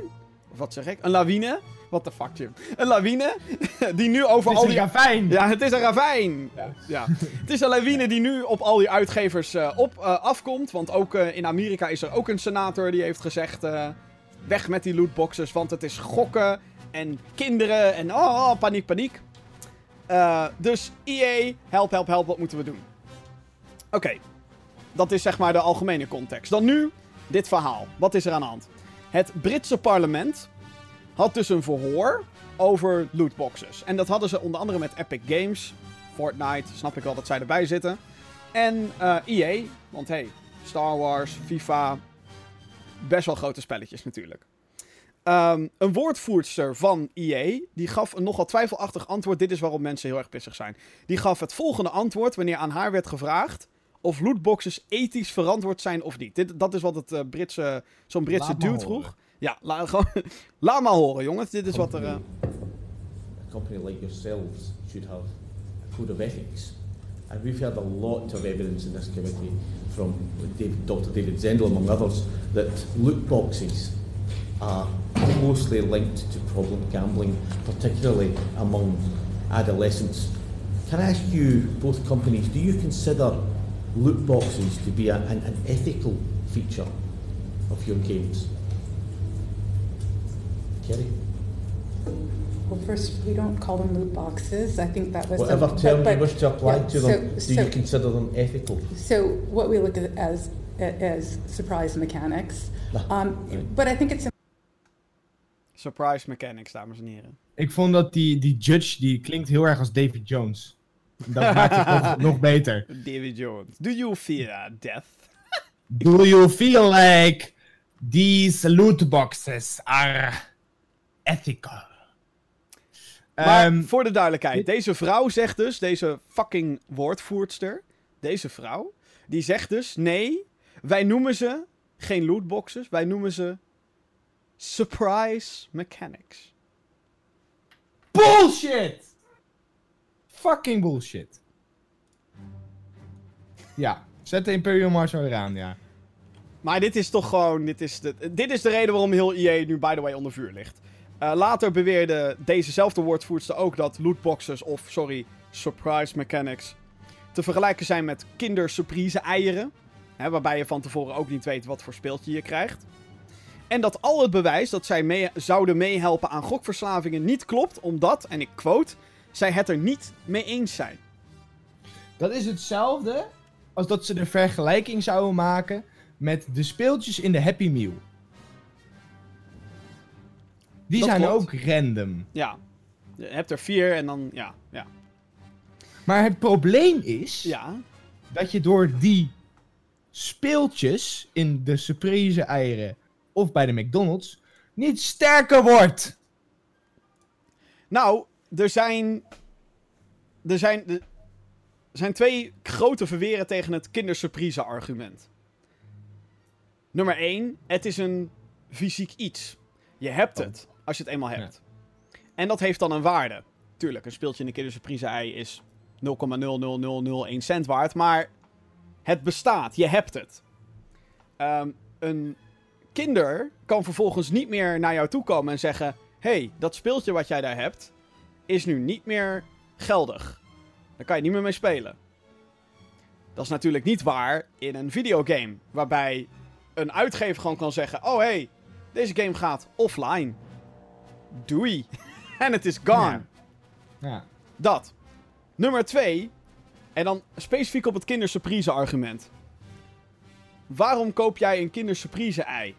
Of wat zeg ik? Een lawine. What the fuck, Jim? Een lawine die nu over Het al is die... een ravijn! Ja, het is een ravijn. Ja. Ja. Het is een lawine die nu op al die uitgevers eh, op, eh, afkomt. Want ook eh, in Amerika is er ook een senator die heeft gezegd... weg met die lootboxes, want het is gokken en kinderen en oh, oh, paniek, paniek. Dus EA, help, help, help, wat moeten we doen? Oké, dat is zeg maar de algemene context. Dan nu dit verhaal. Wat is er aan de hand? Het Britse parlement had dus een verhoor over lootboxes. En dat hadden ze onder andere met Epic Games, Fortnite, snap ik wel dat zij erbij zitten. En eh EA, want hey, Star Wars, FIFA, best wel grote spelletjes natuurlijk. Ehm, een woordvoerster van EA, die gaf een nogal twijfelachtig antwoord. Dit is waarom mensen heel erg pissig zijn. Die gaf het volgende antwoord wanneer aan haar werd gevraagd of lootboxes ethisch verantwoord zijn of niet. Dit, dat is wat het eh, Britse, zo'n Britse dude horen. vroeg. Ja, la, gewoon, laat maar horen jongens. Dit is wat er... eh, a company like yourselves should have a code of ethics. And we've heard a lot of evidence in this committee from David, Dr. David Zendel, among others, that loot boxes are closely linked to problem gambling, particularly among adolescents. Can I ask you, both companies, do you consider loot boxes to be a, an, an ethical feature of your games? Kerry? Well, first, we don't call them loot boxes. I think that was. the- Whatever but- term you but- wish to apply yeah, to them, so- do so- you consider them ethical? So what we look at as, as surprise mechanics. Um, but I think it's surprise mechanics, dames en heren. Ik vond dat die, die judge, die klinkt heel erg als David Jones. Dat maakt het nog, nog beter. David Jones. Do you fear death? Do you feel like these loot boxes are ethical? Maar Ehm, voor de duidelijkheid, deze vrouw zegt dus, deze fucking woordvoerster, deze vrouw, die zegt dus, nee, wij noemen ze geen lootboxes, wij noemen ze surprise mechanics. bullshit! Fucking bullshit. Ja, zet de Imperial Marshal eraan, ja. Maar dit is toch gewoon, dit is de, dit is de reden waarom heel EA nu by the way onder vuur ligt. Eh, later beweerde dezezelfde woordvoerster ook dat lootboxes, of sorry, surprise mechanics, te vergelijken zijn met kindersurprise eieren. Hè, waarbij je van tevoren ook niet weet wat voor speeltje je krijgt. En dat al het bewijs dat zij mee, zouden meehelpen aan gokverslavingen niet klopt, omdat, en ik quote, zij het er niet mee eens zijn. Dat is hetzelfde als dat ze de vergelijking zouden maken met de speeltjes in de Happy Meal. Die Dat zijn klopt. ook random. Ja, je hebt er vier en dan, ja, ja. Maar het probleem is Ja, dat je door die speeltjes in de surprise eieren of bij de McDonald's niet sterker wordt. Nou, er zijn. Er zijn. Er zijn twee grote verweren tegen het kindersurprise argument. Nummer 1. Het is een fysiek iets. Je hebt het, als je het eenmaal hebt. En dat heeft dan een waarde. Tuurlijk, een speeltje in de kindersurprise ei is 0,00001 cent waard. Maar het bestaat, je hebt het. Ehm, een kinder kan vervolgens niet meer naar jou toe komen en zeggen: hey, dat speeltje wat jij daar hebt, is nu niet meer geldig. Daar kan je niet meer mee spelen. Dat is natuurlijk niet waar in een videogame, waarbij een uitgever gewoon kan zeggen: Oh hey, deze game gaat offline. Doei. en het is gone. Ja. Ja. Dat. Nummer twee. En dan specifiek op het kindersurprise argument. Waarom koop jij een kindersurprise ei?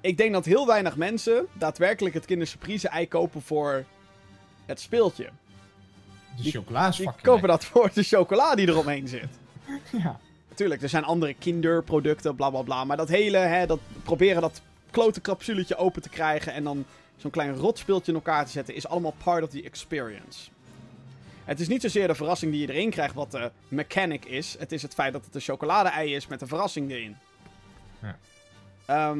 Ik denk dat heel weinig mensen daadwerkelijk het kindersurprise ei kopen voor het speeltje. De Die- Die kopen dat voor de chocola die eromheen zit. Ja. Natuurlijk, er zijn andere kinderproducten, bla bla bla. Maar dat hele, hè, dat proberen dat klote capsuletje open te krijgen en dan zo'n klein rotspeeltje in elkaar te zetten, is allemaal part of the experience. Het is niet zozeer de verrassing die je erin krijgt wat de mechanic is. Het is het feit dat het een chocolade-ei is met een verrassing erin. Ja. Ehm,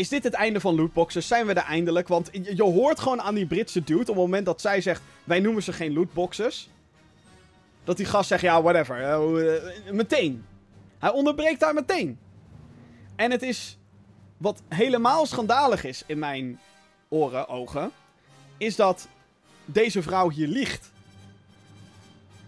is dit het einde van lootboxes? Zijn we er eindelijk? Want je, je hoort gewoon aan die Britse dude op het moment dat zij zegt: wij noemen ze geen lootboxes. Dat die gast zegt: ja, whatever. eh, eh, meteen. Hij onderbreekt daar meteen. En het is wat helemaal schandalig is in mijn oren, ogen, is dat deze vrouw hier liegt.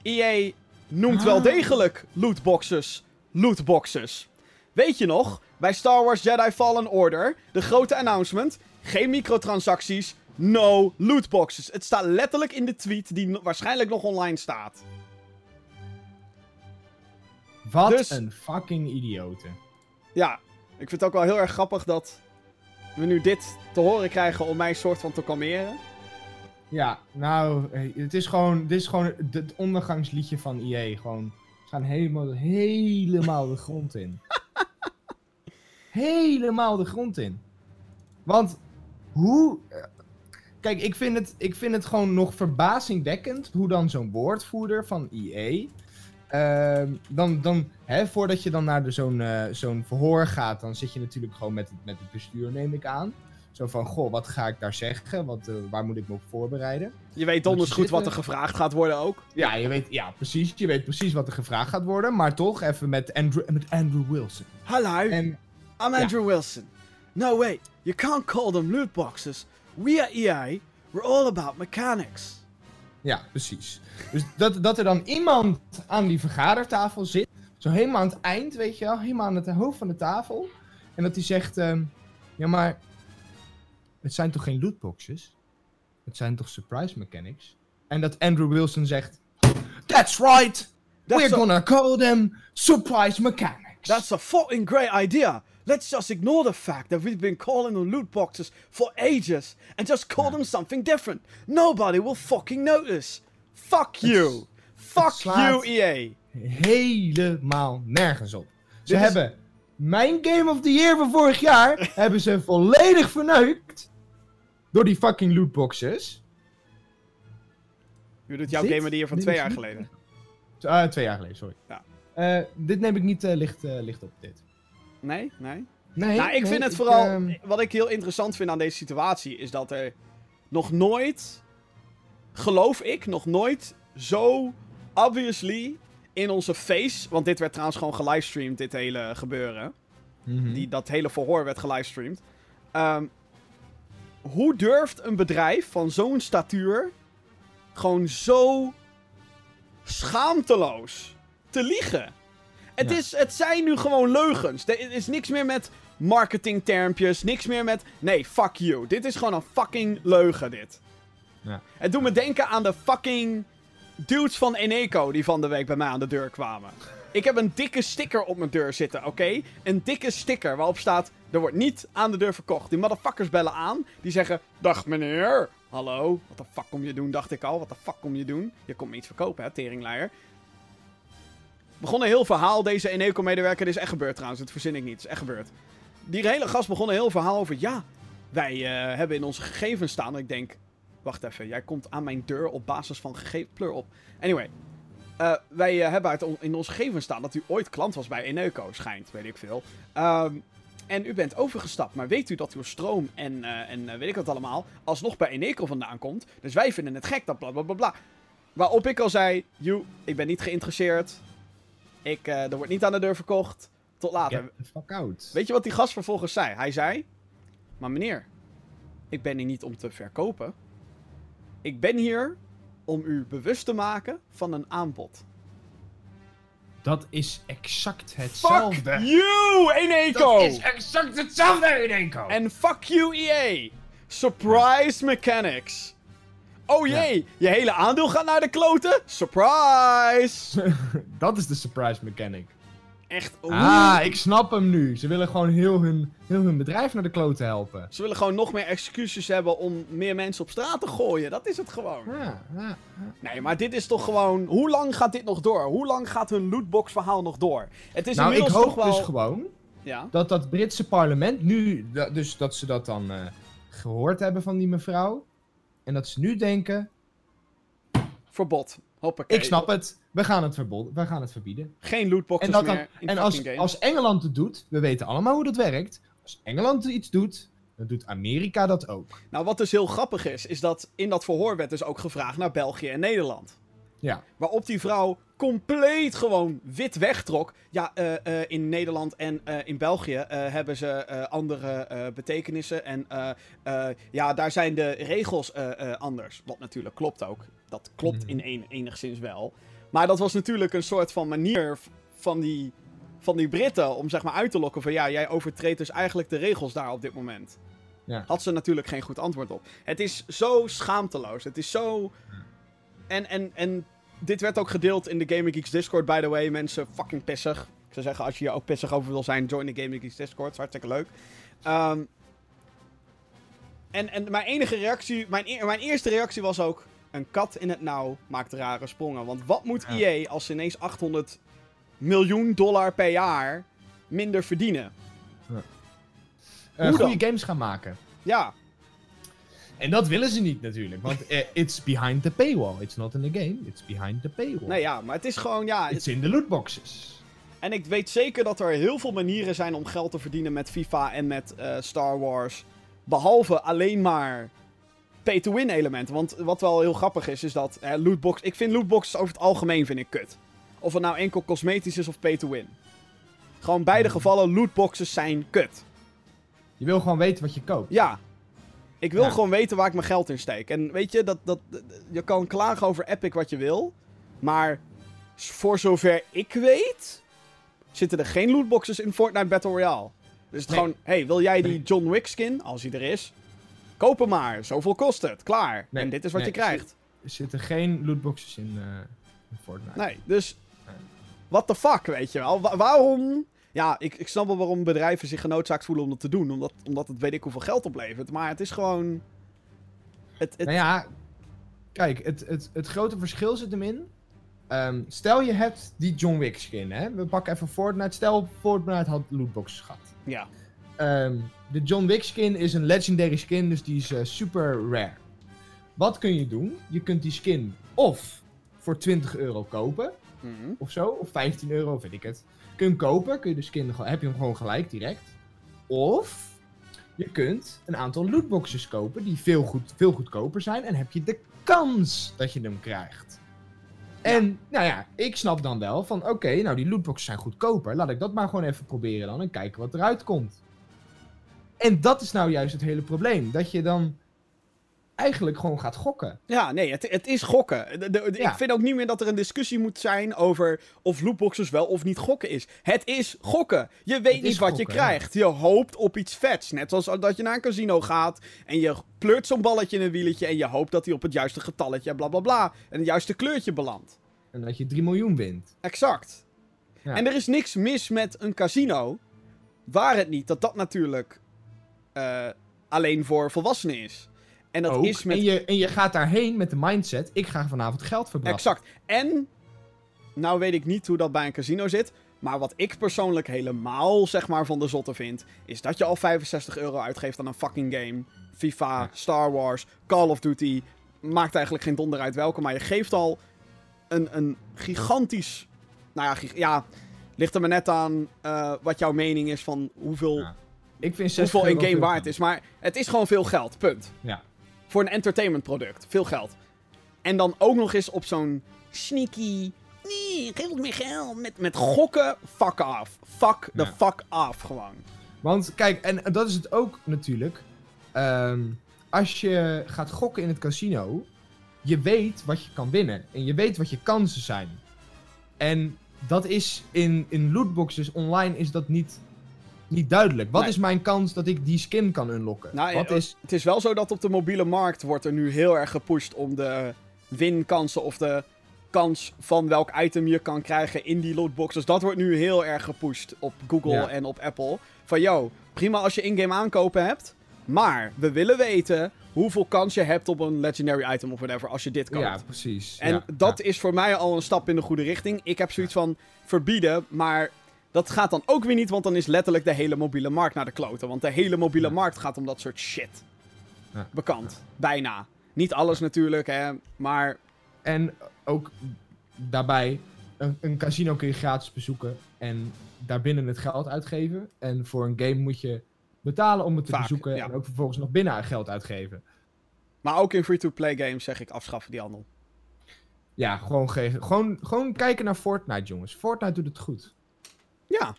EA noemt wel Ah. degelijk lootboxes lootboxes. Weet je nog, bij Star Wars Jedi Fallen Order, de grote announcement, geen microtransacties, no lootboxes. Het staat letterlijk in de tweet die waarschijnlijk nog online staat. Wat Dus- een fucking idiote. Ja, ik vind het ook wel heel erg grappig dat we nu dit te horen krijgen om mij soort van te kalmeren. Ja, nou, het is gewoon, dit is gewoon het, het ondergangsliedje van EA. Gewoon, ze gaan helemaal, helemaal de grond in. helemaal de grond in. Want hoe... eh, Kijk, ik vind, het, ik vind het gewoon nog verbazingwekkend hoe dan zo'n woordvoerder van EA... ehm, dan, dan hè, voordat je dan naar zo'n eh, zo'n verhoor gaat, dan zit je natuurlijk gewoon met het, met het bestuur, neem ik aan. Zo van, goh, wat ga ik daar zeggen? Wat, eh, waar moet ik me op voorbereiden? Je weet donders Moet goed wat er gevraagd gaat worden ook. Ja, je weet, ja, precies. Je weet precies wat er gevraagd gaat worden. Maar toch even met Andrew, met Andrew Wilson. Hallo, En I'm Andrew Wilson. No, wait, you can't call them loot boxes. We are EA, we're all about mechanics. ja, precies. Dus dat, dat er dan iemand aan die vergadertafel zit. Zo helemaal aan het eind, weet je wel. Helemaal aan het hoofd van de tafel. En dat hij zegt: ehm, Ja, maar. Het zijn toch geen lootboxes? Het zijn toch surprise mechanics? En dat Andrew Wilson zegt: That's right! That's We're a- gonna call them surprise mechanics. That's a fucking great idea. Let's just ignore the fact that we've been calling them loot boxes for ages and just call them something different. Nobody will fucking notice. Fuck you. Fuck you, EA. helemaal nergens op. Ze hebben mijn Game of the Year van vorig jaar hebben ze volledig verneukt door die fucking lootboxes. U doet jouw Dit Game of the Year van twee jaar geleden. Ah, twee jaar geleden, sorry. Ja. Eh, dit neem ik niet eh, licht, eh, licht op, dit. Nee? Nee? Nee, nou, ik nee, vind het vooral... ehm, Wat ik heel interessant vind aan deze situatie is dat er nog nooit... Geloof ik, nog nooit zo obviously in onze face... Want dit werd trouwens gewoon gelivestreamd, dit hele gebeuren. mhm. Die, dat hele verhoor werd gelivestreamd. Ehm, hoe durft een bedrijf van zo'n statuur gewoon zo schaamteloos te liegen? Het, Ja. is, het zijn nu gewoon leugens. Er is niks meer met marketingtermpjes, niks meer met... Nee, fuck you. Dit is gewoon een fucking leugen, dit. Ja. Het doet me denken aan de fucking dudes van Eneco die van de week bij mij aan de deur kwamen. Ik heb een dikke sticker op mijn deur zitten, oké? Een dikke sticker waarop staat: er wordt niet aan de deur verkocht. Die motherfuckers bellen aan. Die zeggen: Dag meneer. Hallo. Wat de fuck kom je doen? Dacht ik al. Wat de fuck kom je doen? Je komt me iets verkopen, hè, teringleier. Begon een heel verhaal. Deze Eneco-medewerker. Dit is echt gebeurd trouwens. Het verzin ik niet. Het is echt gebeurd. Die hele gast begon een heel verhaal over: ja, wij eh, hebben in onze gegevens staan. En ik denk: Wacht even, jij komt aan mijn deur op basis van gegevens. Pleur op. Anyway. eh, wij eh, hebben uit in onze gegevens staan dat u ooit klant was bij Eneco, schijnt, weet ik veel. Ehm, en u bent overgestapt, maar weet u dat uw stroom en, en weet ik wat allemaal, alsnog bij Eneco vandaan komt? Dus wij vinden het gek dat bla bla bla bla. Waarop ik al zei, you, ik ben niet geïnteresseerd. Ik, eh, er wordt niet aan de deur verkocht. Tot later. Fuck out. Weet je wat die gast vervolgens zei? Hij zei: Maar meneer, ik ben hier niet om te verkopen. Ik ben hier om u bewust te maken van een aanbod. Dat is exact Fuck hetzelfde. you, Eneco! Dat is exact hetzelfde, Eneco. En fuck you, EA! Surprise mechanics! Oh jee, je hele aandeel gaat naar de kloten? Surprise! dat is de surprise mechanic. Echt, hoe? Ah, ik snap hem nu. Ze willen gewoon heel hun, heel hun bedrijf naar de kloten helpen. Ze willen gewoon nog meer excuses hebben om meer mensen op straat te gooien. Dat is het gewoon. Ja, ja. Nee, maar dit is toch gewoon... Hoe lang gaat dit nog door? Hoe lang gaat hun lootbox verhaal nog door? Het is Nou, ik inmiddels hoop toch wel... dus gewoon Ja. dat dat Britse parlement nu, dus dat ze dat dan eh, gehoord hebben van die mevrouw. En dat ze nu denken, Verbod. Hoppakee. ik snap het, we gaan het, verbod, we gaan het verbieden. Geen lootboxes En, dat meer en als, games. als Engeland het doet, we weten allemaal hoe dat werkt. Als Engeland iets doet, dan doet Amerika dat ook. Nou, wat dus heel grappig is, is dat in dat verhoor werd dus ook gevraagd naar België en Nederland. Ja. Waarop die vrouw compleet gewoon wit wegtrok. Ja, eh, eh, in Nederland en eh, in België hebben ze andere betekenissen. En ja, daar zijn de regels anders. Wat natuurlijk klopt ook. Dat klopt Mhm. in een, enigszins wel. Maar dat was natuurlijk een soort van manier van die, van die Britten om zeg maar uit te lokken van ja, jij overtreedt dus eigenlijk de regels daar op dit moment. Ja. Had ze natuurlijk geen goed antwoord op. Het is zo schaamteloos. Het is zo. En, en, en dit werd ook gedeeld in de Gaming Geeks Discord, by the way. Mensen, fucking pissig. Ik zou zeggen, als je hier ook pissig over wil zijn, join de Gaming Geeks Discord. Het is hartstikke leuk. Ehm, en, en mijn enige reactie, mijn, e- mijn eerste reactie was ook... Een kat in het nauw maakt rare sprongen. Want wat moet Ja. EA als ze ineens 800 miljoen dollar per jaar minder verdienen? Hoe dan? goede games gaan maken. Ja, En dat willen ze niet natuurlijk, want eh, it's behind the paywall. It's not in the game, it's behind the paywall. nee ja, maar het is gewoon, ja... It's in the lootboxes. En ik weet zeker dat er heel veel manieren zijn om geld te verdienen met FIFA en met eh, Star Wars. Behalve alleen maar pay-to-win elementen. Want wat wel heel grappig is, is dat eh, lootbox... Ik vind lootboxes over het algemeen vind ik kut. Of het nou enkel cosmetisch is of pay-to-win. Gewoon beide Hmm. gevallen, lootboxes zijn kut. Je wil gewoon weten wat je koopt. Ja. Ik wil Ja. gewoon weten waar ik mijn geld in steek. En weet je, dat, dat, je kan klagen over Epic wat je wil. Maar voor zover ik weet, zitten er geen lootboxes in Fortnite Battle Royale. Dus het Nee. gewoon, hey, wil jij die. John Wick skin? Als die er is, koop hem maar. Zoveel kost het. Klaar. Nee, en dit is wat nee, je krijgt. Er zitten geen lootboxes in, eh, in Fortnite. Nee, dus. What the fuck, weet je wel? Wa- waarom. Ja, ik, ik snap wel waarom bedrijven zich genoodzaakt voelen om dat te doen. Omdat, omdat het weet ik hoeveel geld oplevert. Maar het is gewoon. Het, het, Nou ja, kijk, het, het, het grote verschil zit hem in. Ehm, stel je hebt die John Wick skin, hè. We pakken even Fortnite. Stel Fortnite had lootboxes gehad. Ja. Ehm, de John Wick skin is een legendary skin, dus die is eh, super rare. Wat kun je doen? Je kunt die skin of voor 20 euro kopen, Mhm. of zo, of 15 euro, weet ik het. Kun je hem kopen, kun je de skin, gewoon- heb je hem gewoon gelijk direct. Of je kunt een aantal lootboxes kopen die veel, goed, veel goedkoper zijn en heb je de kans dat je hem krijgt. En, nou ja, ik snap dan wel van, oké, nou die lootboxes zijn goedkoper. Laat ik dat maar gewoon even proberen dan en kijken wat eruit komt. En dat is nou juist het hele probleem. Dat je dan eigenlijk gewoon gaat gokken. Ja, nee, het, het is gokken. De- de- de- Ja. Ik vind ook niet meer dat er een discussie moet zijn over of lootboxes wel of niet gokken is. Het is gokken. Je weet Het niet wat je krijgt. Je hoopt op iets vets. Net zoals dat je naar een casino gaat en je pleurt zo'n balletje in een wieletje en je hoopt dat hij op het juiste getalletje bla bla bla en het juiste kleurtje belandt. En dat je 3 miljoen wint. Exact. Ja. En er is niks mis met een casino. Waar het niet dat dat natuurlijk eh, alleen voor volwassenen is. En dat Ook. is met en, je, en je gaat daarheen met de mindset, ik ga vanavond geld verbrassen. Exact. En, nou weet ik niet hoe dat bij een casino zit. Maar wat ik persoonlijk helemaal, zeg maar, van de zotte vind. Is dat je al 65 euro uitgeeft aan een fucking game. FIFA, Ja. Star Wars, Call of Duty. Maakt eigenlijk geen donder uit welke. Maar je geeft al een, een gigantisch. Nou ja, gig- ja, ligt er maar net aan eh, wat jouw mening is van hoeveel, Ja. Ik vind 60 hoeveel een game waard is. Maar het is gewoon veel geld. Punt. Ja. Voor een entertainment product. Veel geld. En dan ook nog eens op zo'n sneaky. Nee, geef ons meer geld. Met, met gokken. Fuck off. Fuck the Ja. fuck off gewoon. Want kijk, en dat is het ook natuurlijk. Ehm, als je gaat gokken in het casino, je weet wat je kan winnen. En je weet wat je kansen zijn. En dat is in, in lootboxes online is dat niet, niet duidelijk. Wat Nee. is mijn kans dat ik die skin kan unlocken? Nou, wat eh, is... Het is wel zo dat op de mobiele markt wordt er nu heel erg gepusht om de winkansen of de kans van welk item je kan krijgen in die lootboxes. Dat wordt nu heel erg gepusht op Google Ja. en op Apple. Van yo, prima als je in-game aankopen hebt. Maar we willen weten hoeveel kans je hebt op een legendary item of whatever als je dit koopt. Ja, precies. En Ja, dat ja. is voor mij al een stap in de goede richting. Ik heb zoiets van verbieden, maar dat gaat dan ook weer niet, want dan is letterlijk de hele mobiele markt naar de kloten. Want de hele mobiele Ja. markt gaat om dat soort shit. Ja. Bekend. Bijna. Niet alles natuurlijk, hè, maar En ook daarbij, een, een casino kun je gratis bezoeken en daarbinnen het geld uitgeven. En voor een game moet je betalen om het te Vaak, bezoeken ja. en ook vervolgens nog binnen geld uitgeven. Maar ook in free-to-play games zeg ik afschaffen die handel. Ja, gewoon, ge- gewoon, gewoon kijken naar Fortnite, jongens. Fortnite doet het goed. Ja.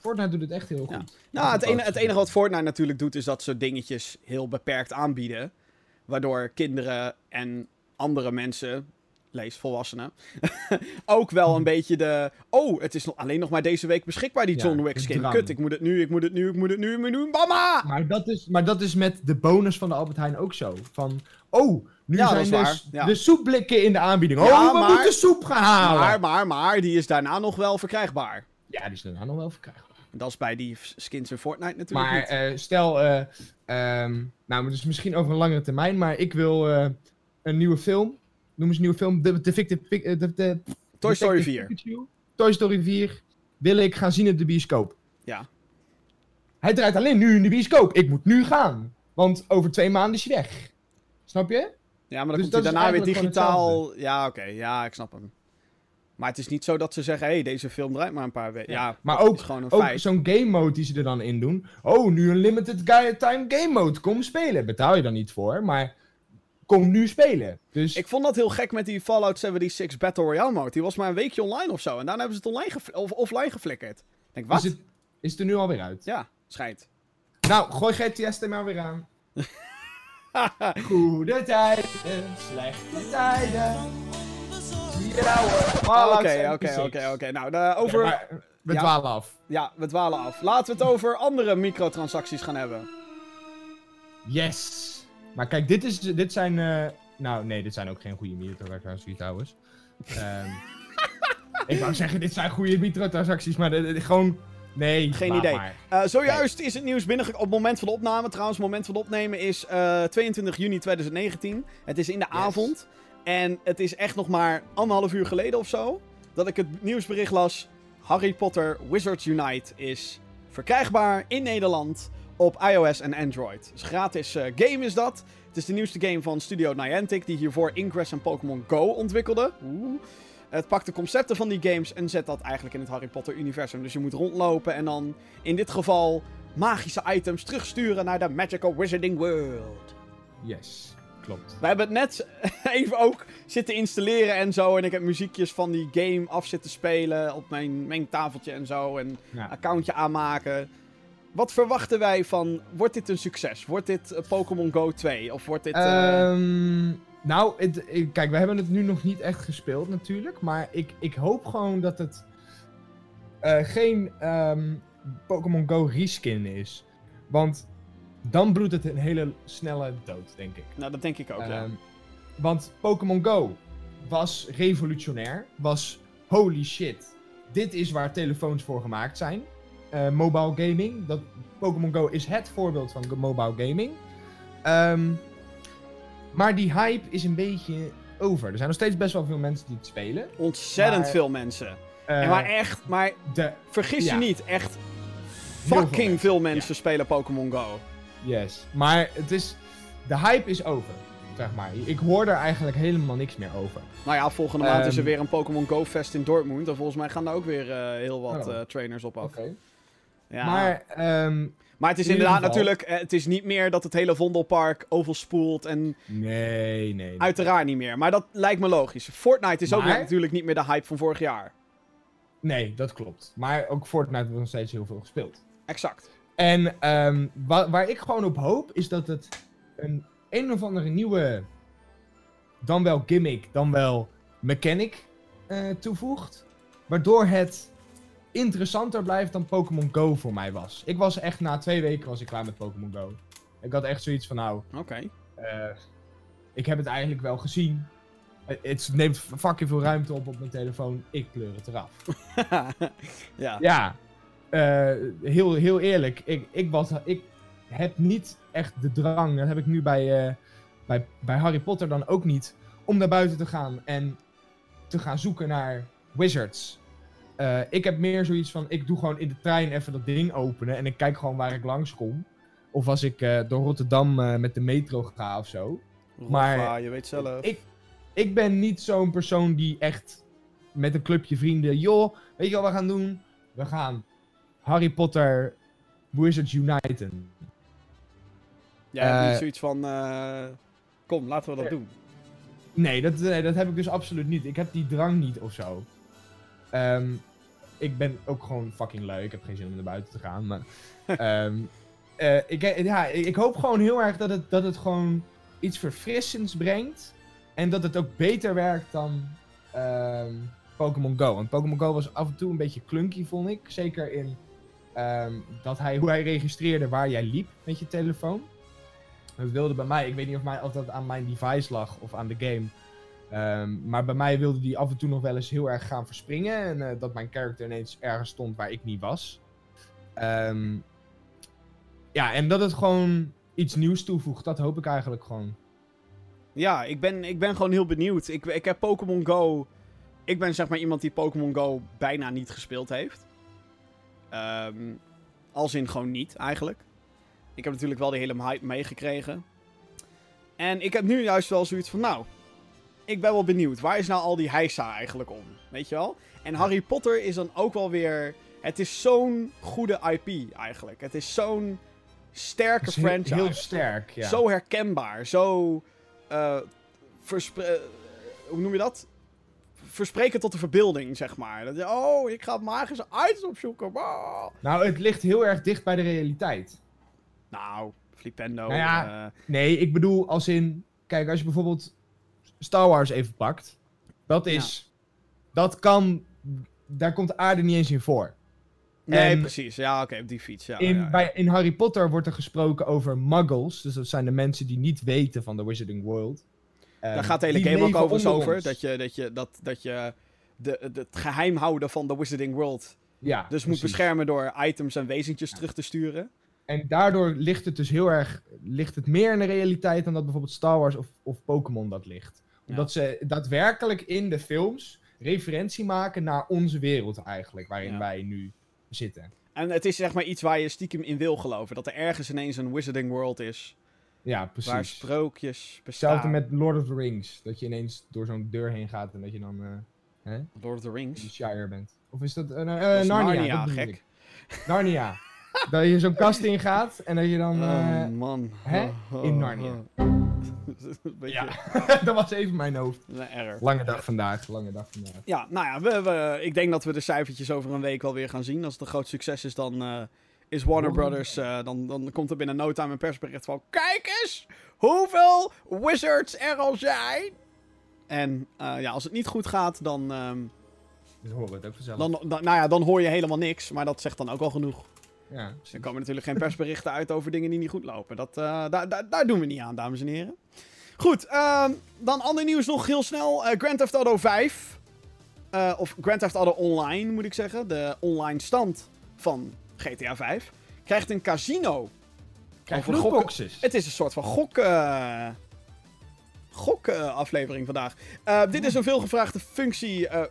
Fortnite doet het echt heel Ja. goed. Nou, het, ene, het enige wat Fortnite natuurlijk doet, is dat ze dingetjes heel beperkt aanbieden. Waardoor kinderen en andere mensen, lees volwassenen, ook wel een beetje de... Oh, het is nog, alleen nog maar deze week beschikbaar, die Ja, John Wick skin. Kut, ik moet het nu, ik moet het nu, ik moet het nu, ik moet het nu, mama! Maar dat, is, maar dat is met de bonus van de Albert Heijn ook zo. Van, oh, nu Ja, zijn is de, waar, s- ja. de soepblikken in de aanbieding. Oh, Ja, we maar- moeten soep gaan halen. Maar, maar, maar, die is daarna nog wel verkrijgbaar. Ja, die daarna nog wel verkrijgbaar. Dat is bij die skins in Fortnite natuurlijk Maar niet. eh, stel, ehm, nou, dus misschien over een langere termijn, maar ik wil eh, een nieuwe film. Noem eens een nieuwe film. De, de, de, Toy Story Detective 4. Pikachu. Toy Story 4 wil ik gaan zien in de bioscoop. Ja. Hij draait alleen nu in de bioscoop. Ik moet nu gaan. Want over twee maanden is hij weg. Snap je? Ja, maar dan Dus komt hij daarna weer digitaal. Ja, oké, ja, ik snap hem. Maar het is niet zo dat ze zeggen: hé, hey, deze film draait maar een paar weken. Ja, maar ook- gewoon een Ook zo'n game mode die ze er dan in doen. Oh, nu een limited guy- time game mode. Kom spelen. Betaal je dan niet voor, maar kom nu spelen. Dus Ik vond dat heel gek met die Fallout 76 Battle Royale mode. Die was maar een weekje online of zo. En daarna hebben ze het online gefl- of offline geflikkerd. Ik denk, wat? is het, is het er nu alweer uit. Ja, schijnt. Nou, gooi GTS er maar weer aan. Goede tijden, slechte tijden. Ja hoor, Oké, oké, 76. oké, oké. Nou, de, over... Ja, maar we Ja. dwalen af. Ja, we dwalen af. Laten we het over andere microtransacties gaan hebben. Yes. Maar kijk, dit, is, dit zijn... eh, nou, nee, dit zijn ook geen goede microtransacties trouwens. Ehm, ik wou zeggen, dit zijn goede microtransacties, maar dit- dit- gewoon... Nee, Geen idee. maar. Eh, zojuist is het nieuws binnengekomen. Op het moment van de opname, trouwens, het moment van de opnemen is eh, 22 juni 2019. Het is in de avond. En het is echt nog maar anderhalf uur geleden of zo. Dat ik het nieuwsbericht las. Harry Potter Wizards Unite is verkrijgbaar in Nederland op iOS en Android. Dus gratis eh, game is dat. Het is de nieuwste game van Studio Niantic, die hiervoor Ingress en Pokémon Go ontwikkelde. Oeh. Het pakt de concepten van die games en zet dat eigenlijk in het Harry Potter universum. Dus je moet rondlopen en dan in dit geval magische items terugsturen naar de Magical Wizarding World. Yes, klopt. We hebben het net even ook zitten installeren en zo. En ik heb muziekjes van die game af zitten spelen op mijn mengtafeltje en zo. En Ja. accountje aanmaken. Wat verwachten wij van, wordt dit een succes? Wordt dit eh, Pokémon Go 2? Of wordt dit... eh, Ehm, nou, het, kijk, we hebben het nu nog niet echt gespeeld natuurlijk. Maar ik, ik hoop gewoon dat het eh, geen ehm, Pokémon Go reskin is. Want dan bloedt het een hele snelle dood, denk ik. nou, dat denk ik ook, ja. Ehm, want Pokémon Go was revolutionair. Was holy shit. Dit is waar telefoons voor gemaakt zijn. Eh, mobile gaming. Dat, Pokémon Go is het voorbeeld van mobile gaming. Ehm, maar die hype is een beetje over. Er zijn nog steeds best wel veel mensen die het spelen. Ontzettend maar- veel mensen. Eh, En maar echt, maar de, vergis ja. je niet, echt fucking veel mensen spelen Pokémon Go. Yes. Maar het is... De hype is over. Zeg maar. Ik hoor er eigenlijk helemaal niks meer over. Nou ja, volgende maand is er Ehm, weer een Pokémon Go Fest in Dortmund. En volgens mij gaan daar ook weer eh, heel wat Oh. eh, trainers op af. Oké. Ja. Maar... ehm, Maar het is In inderdaad geval- natuurlijk, eh, het is niet meer dat het hele Vondelpark overspoelt en nee, nee. uiteraard niet meer. Maar dat lijkt me logisch. Fortnite is ook natuurlijk niet meer de hype van vorig jaar. Nee, dat klopt. Maar ook Fortnite wordt nog steeds heel veel gespeeld. Exact. En ehm, wa- waar ik gewoon op hoop, is dat het een een of andere nieuwe, dan wel gimmick, dan wel mechanic eh, toevoegt. Waardoor het interessanter blijft dan Pokémon Go voor mij was. Ik was echt na twee weken was ik klaar met Pokémon Go. Ik had echt zoiets van, nou, Oké. eh, ik heb het eigenlijk wel gezien. Het- Het neemt fucking veel ruimte op op mijn telefoon. Ik kleur het eraf. ja. Ja, eh, heel, heel eerlijk. Ik, ik, was, ik heb niet echt de drang, dat heb ik nu bij, eh, bij, bij Harry Potter dan ook niet, om naar buiten te gaan en te gaan zoeken naar wizards. Eh, ik heb meer zoiets van, ik doe gewoon in de trein even dat ding openen en ik kijk gewoon waar ik langskom. Of als ik door Rotterdam met de metro ga of zo. Maar- Maar je weet zelf. Ik, ik ben niet zo'n persoon die echt met een clubje vrienden. Joh, weet je wat we gaan doen? We gaan Harry Potter Wizards Uniten. Jij hebt eh, niet zoiets van, eh, kom, laten we dat doen. Nee dat, nee, dat heb ik dus absoluut niet. Ik heb die drang niet of zo. Ehm, ik ben ook gewoon fucking lui. Ik heb geen zin om naar buiten te gaan. Maar, ehm, eh, ik, ja, ik hoop gewoon heel erg dat het, dat het gewoon iets verfrissends brengt. En dat het ook beter werkt dan ehm, Pokémon Go. Want Pokémon Go was af en toe een beetje clunky, vond ik. Zeker in ehm, dat hij, hoe hij registreerde waar jij liep met je telefoon. Dat wilde bij mij, ik weet niet of, mij, of dat aan mijn device lag of aan de game. Ehm, maar bij mij wilde die af en toe nog wel eens heel erg gaan verspringen. En eh, dat mijn character ineens ergens stond waar ik niet was. Ehm, ja, en dat het gewoon iets nieuws toevoegt, dat hoop ik eigenlijk gewoon. Ja, ik ben, ik ben gewoon heel benieuwd. Ik, ik heb Pokémon Go. Ik ben zeg maar iemand die Pokémon Go bijna niet gespeeld heeft. Ehm als in gewoon niet, eigenlijk. Ik heb natuurlijk wel die hele hype meegekregen. En ik heb nu juist wel zoiets van, nou, ik ben wel benieuwd. Waar is nou al die heisa eigenlijk om? Weet je wel? En Harry Potter is dan ook wel weer... Het is zo'n goede IP eigenlijk. Het is zo'n sterke is heel- franchise. Heel sterk, ja. Zo herkenbaar. Zo. verspre- eh, hoe noem je dat? Verspreken tot de verbeelding, zeg maar. Dat oh, ik ga magische items opzoeken. Wow. Nou, het ligt heel erg dicht bij de realiteit. Nou, Flipendo. Nou ja, eh, Nee, ik bedoel als in... Kijk, als je bijvoorbeeld Star Wars even pakt. Dat is... Dat kan... Daar komt de aarde niet eens in voor. nee, en- precies. Ja, oké, op die fiets. Ja, In, ja, ja. Bij, in Harry Potter wordt er gesproken over muggles. Dus dat zijn de mensen die niet weten van de Wizarding World. Daar Ehm, gaat de hele game ook overigens over. ons. Dat je, dat je, dat, dat je de, de, het geheim houden van de Wizarding World. ja, Dus moet beschermen door items en wezentjes terug te sturen. En daardoor ligt het dus heel erg... Ligt het meer in de realiteit dan dat bijvoorbeeld Star Wars of, of Pokémon dat ligt. Omdat ze daadwerkelijk in de films referentie maken naar onze wereld eigenlijk. Waarin Ja. wij nu zitten. En het is zeg maar iets waar je stiekem in wil geloven. Dat er ergens ineens een Wizarding World is. Ja, precies. Waar sprookjes bestaan. Hetzelfde met Lord of the Rings. Dat je ineens door zo'n deur heen gaat en dat je dan eh, hè, Lord of the in Rings. Shire bent. Of is dat... eh, nou, eh, Narnia, Narnia, dat bedoel gek. Narnia. dat je zo'n kast in gaat en dat je dan... oh man. hè? In Narnia. Beetje ja, dat was even mijn hoofd. error. Lange dag vandaag, lange dag vandaag. Ja, nou ja, we, we, ik denk dat we de cijfertjes over een week wel weer gaan zien. Als het een groot succes is, dan is Warner Brothers... eh, dan, dan komt er binnen no time een persbericht van... Kijk eens hoeveel wizards er al zijn! En eh, ja, als het niet goed gaat, dan, ehm, Dus horen we het ook vanzelf. dan, dan, nou ja, dan hoor je helemaal niks. Maar dat zegt dan ook al genoeg. ja, Er komen natuurlijk geen persberichten uit over dingen die niet goed lopen. Dat, eh, daar, daar, daar doen we niet aan, dames en heren. Goed, ehm, dan ander nieuws nog heel snel. Eh, Grand Theft Auto 5. eh, of Grand Theft Auto Online, moet ik zeggen. De online stand van GTA 5. Krijgt een casino. Krijg Over lootboxes. Het is een soort van gok... eh gok aflevering vandaag. Eh, dit is een veelgevraagde functie eh,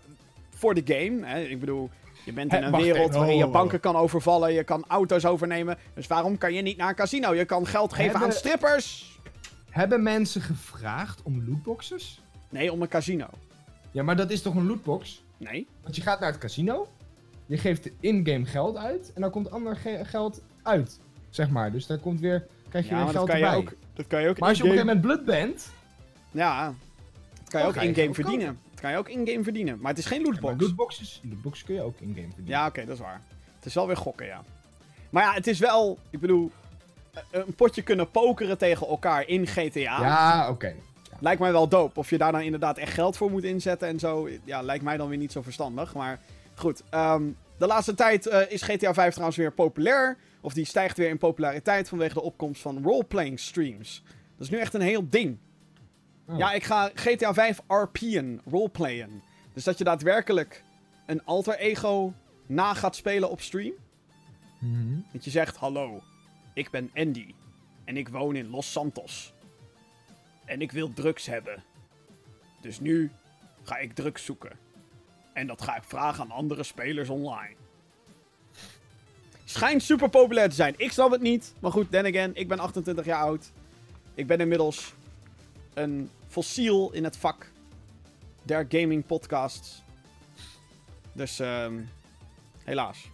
voor de game. Hè? Ik bedoel, je bent in een wacht wereld waarin je Oh. banken kan overvallen. Je kan auto's overnemen. Dus waarom kan je niet naar een casino? Je kan geld geven Hebben- aan strippers. Hebben mensen gevraagd om lootboxes? Nee, om een casino. Ja, maar dat is toch een lootbox? Nee. Want je gaat naar het casino, je geeft in-game geld uit en dan komt ander ge- geld uit, zeg maar. Dus daar komt weer, krijg je Ja, weer geld kan, je erbij. ook, dat kan je ook maar als je op een gegeven moment bloed bent, Ja, dat kan je Dan ook in-game verdienen. Dat kan je ook in-game verdienen. Maar het is geen ja, lootbox. maar lootboxes, lootboxes kun je ook in-game verdienen. Ja, oké, dat is waar. Het is wel weer gokken, ja. Maar ja, het is wel... Ik bedoel... eh, Een potje kunnen pokeren tegen elkaar in GTA. Ja, oké. Lijkt mij wel dope. Of je daar dan inderdaad echt geld voor moet inzetten en zo. Ja, lijkt mij dan weer niet zo verstandig. Maar goed. ehm, de laatste tijd eh, is GTA 5 trouwens weer populair. Of die stijgt weer in populariteit vanwege de opkomst van roleplaying streams. Dat is nu echt een heel ding. Oh. Ja, ik ga GTA 5 RP'en, roleplayen. Dus dat je daadwerkelijk een alter ego na gaat spelen op stream. Mhm. Dat je zegt, hallo, ik ben Andy. En ik woon in Los Santos. En ik wil drugs hebben. Dus nu ga ik drugs zoeken. En dat ga ik vragen aan andere spelers online. Schijnt super populair te zijn. Ik snap het niet. Maar goed, then again, ik ben 28 jaar oud. Ik ben inmiddels een fossiel in het vak der gaming podcasts. Dus, ehm helaas.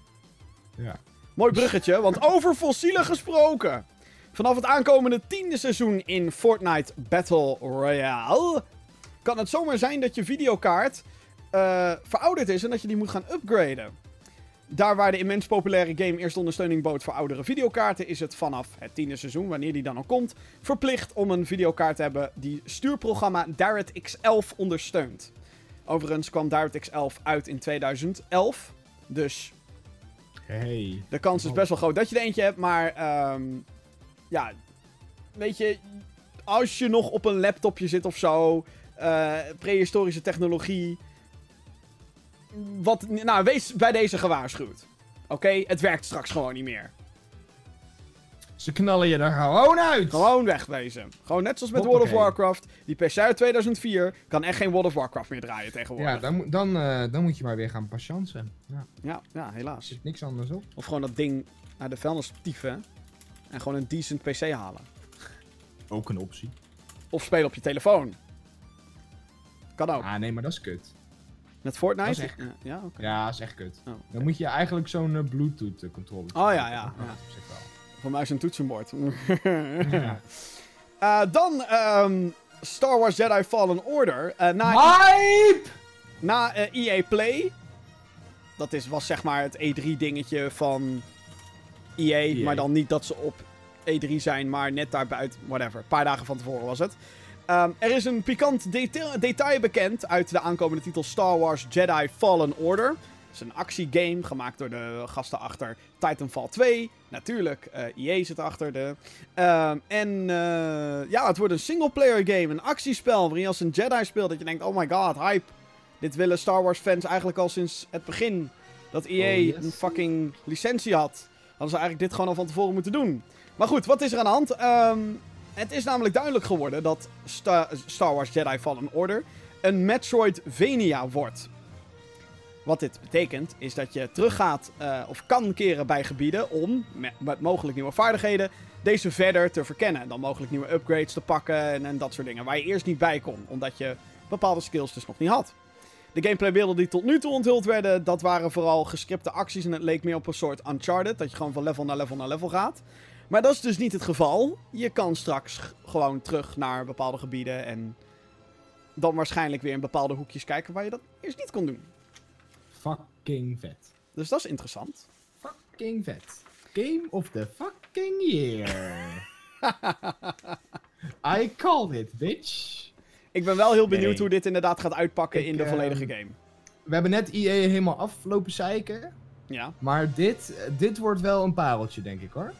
Ja. Mooi bruggetje, want over fossielen gesproken. Vanaf het aankomende tiende seizoen in Fortnite Battle Royale kan het zomaar zijn dat je videokaart eh, verouderd is en dat je die moet gaan upgraden. Daar waar de immens populaire game eerst ondersteuning bood voor oudere videokaarten, is het vanaf het tiende seizoen, wanneer die dan al komt, verplicht om een videokaart te hebben die stuurprogramma DirectX 11 ondersteunt. Overigens kwam DirectX 11 uit in 2011, dus Hey. de kans is best wel groot dat je er eentje hebt, maar ehm, ja, weet je, als je nog op een laptopje zit of zo, eh, prehistorische technologie, wat, nou, wees bij deze gewaarschuwd. Oké, het werkt straks gewoon niet meer. Ze knallen je er gewoon uit. Gewoon wegwezen. Gewoon net zoals met World of. Warcraft. Die PC uit 2004 kan echt geen World of Warcraft meer draaien tegenwoordig. Ja, dan, moet- dan, eh, dan moet je maar weer gaan patiënten. Ja, ja, ja, er helaas. zit niks anders op. Of gewoon dat ding naar de vuilnis tieven en gewoon een decent PC halen. Ook een optie. Of spelen op je telefoon. Kan ook. Ah, nee, maar dat is kut. Met Fortnite? Dat is echt- Ja, ja oké. Ja, dat is echt kut. Oh. Dan moet je eigenlijk zo'n eh, Bluetooth eh, controller. Oh, ja, ja, zich wel. Van muis en toetsenbord. Ja. Eh, dan ehm, Star Wars Jedi Fallen Order. Eh, na Hype! na EA Play. Dat is, was zeg maar het E3-dingetje van EA, EA. Maar dan niet dat ze op E3 zijn, maar net daarbuiten. Whatever. Een paar dagen van tevoren was het. Ehm, er is een pikant detail, detail bekend uit de aankomende titel Star Wars Jedi Fallen Order. Het is een actiegame gemaakt door de gasten achter Titanfall 2. Natuurlijk, eh EA zit achter de. Ehm, en eh, ja, het wordt een singleplayer game, een actiespel waarin je als een Jedi speelt. Dat je denkt, oh my god, hype. Dit willen Star Wars fans eigenlijk al sinds het begin. Dat EA Oh, yes. een fucking licentie had. Hadden ze eigenlijk dit gewoon al van tevoren moeten doen. Maar goed, wat is er aan de hand? Ehm, het is namelijk duidelijk geworden dat Sta- Star Wars Jedi Fallen Order een Metroidvania wordt. Wat dit betekent, is dat je teruggaat eh, of kan keren bij gebieden om, me- met mogelijk nieuwe vaardigheden, deze verder te verkennen. Dan mogelijk nieuwe upgrades te pakken en, en dat soort dingen. Waar je eerst niet bij kon, omdat je bepaalde skills dus nog niet had. De gameplaybeelden die tot nu toe onthuld werden, dat waren vooral gescripte acties en het leek meer op een soort Uncharted. Dat je gewoon van level naar level naar level gaat. Maar dat is dus niet het geval. Je kan straks gewoon terug naar bepaalde gebieden en dan waarschijnlijk weer in bepaalde hoekjes kijken waar je dat eerst niet kon doen. Fucking vet. Dus dat is interessant. Fucking vet. Game of the fucking year. I called it, bitch. Ik ben wel heel benieuwd Nee. hoe dit inderdaad gaat uitpakken Ik, in de volledige ehm, game. We hebben net EA helemaal aflopen zeiken. Ja, Maar dit, dit wordt wel een pareltje, denk ik hoor.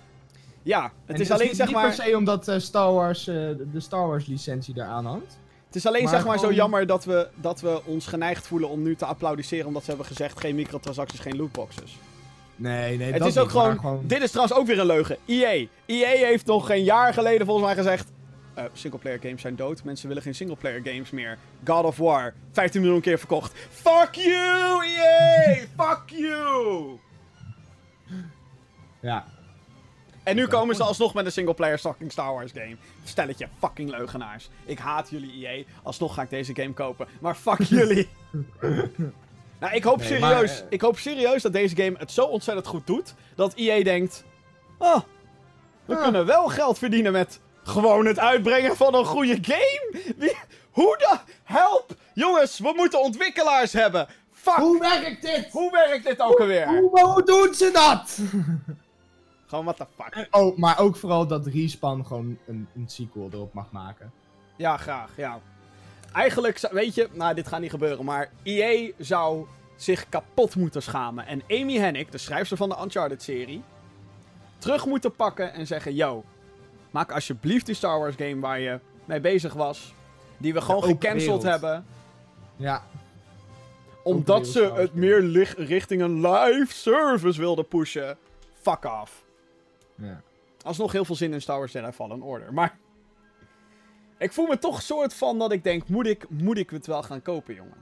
Ja het is alleen niet, zeg niet maar, per se omdat eh, Star Wars, eh, de Star Wars licentie eraan hangt. het is alleen maar zeg maar zo gewoon- jammer dat we, dat we ons geneigd voelen om nu te applaudisseren omdat ze hebben gezegd geen microtransacties, geen lootboxes. Nee, nee, Het dat is ook niet, maar gewoon, Dit is trouwens ook weer een leugen. EA. EA heeft nog een jaar geleden volgens mij gezegd. eh singleplayer games zijn dood. Mensen willen geen singleplayer games meer. God of War. 15 miljoen keer verkocht. Fuck you, EA! Fuck you! Ja, En nu komen ze alsnog met een singleplayer fucking Star Wars game. Stelletje fucking leugenaars. Ik haat jullie EA. Alsnog ga ik deze game kopen. Maar fuck jullie. nou, ik hoop Nee, serieus. maar, eh, Ik hoop serieus dat deze game het zo ontzettend goed doet. Dat EA denkt. Oh, we Ah. kunnen wel geld verdienen met gewoon het uitbrengen van een goede game. Wie, hoe de help? Jongens, we moeten ontwikkelaars hebben. Fuck. Hoe, Hoe werkt dit? werkt dit ook alweer? Hoe, hoe doen ze dat? Gewoon what the fuck. Oh, maar ook vooral dat Respawn gewoon een, een sequel erop mag maken. Ja, graag, ja. Eigenlijk, zou- weet je, nou, dit gaat niet gebeuren, maar EA zou zich kapot moeten schamen. En Amy Hennig, de schrijfster van de Uncharted-serie, terug moeten pakken en zeggen: Yo, maak alsjeblieft die Star Wars game waar je mee bezig was. Die we gewoon gecanceld wereld. hebben. Ja, Omdat wereld ze het meer richting een live service wilden pushen. Fuck off. Ja. Alsnog heel veel zin in Star Wars Jedi Fallen Order. Maar ik voel me toch soort van dat ik denk, moet ik, moet ik het wel gaan kopen, jongen?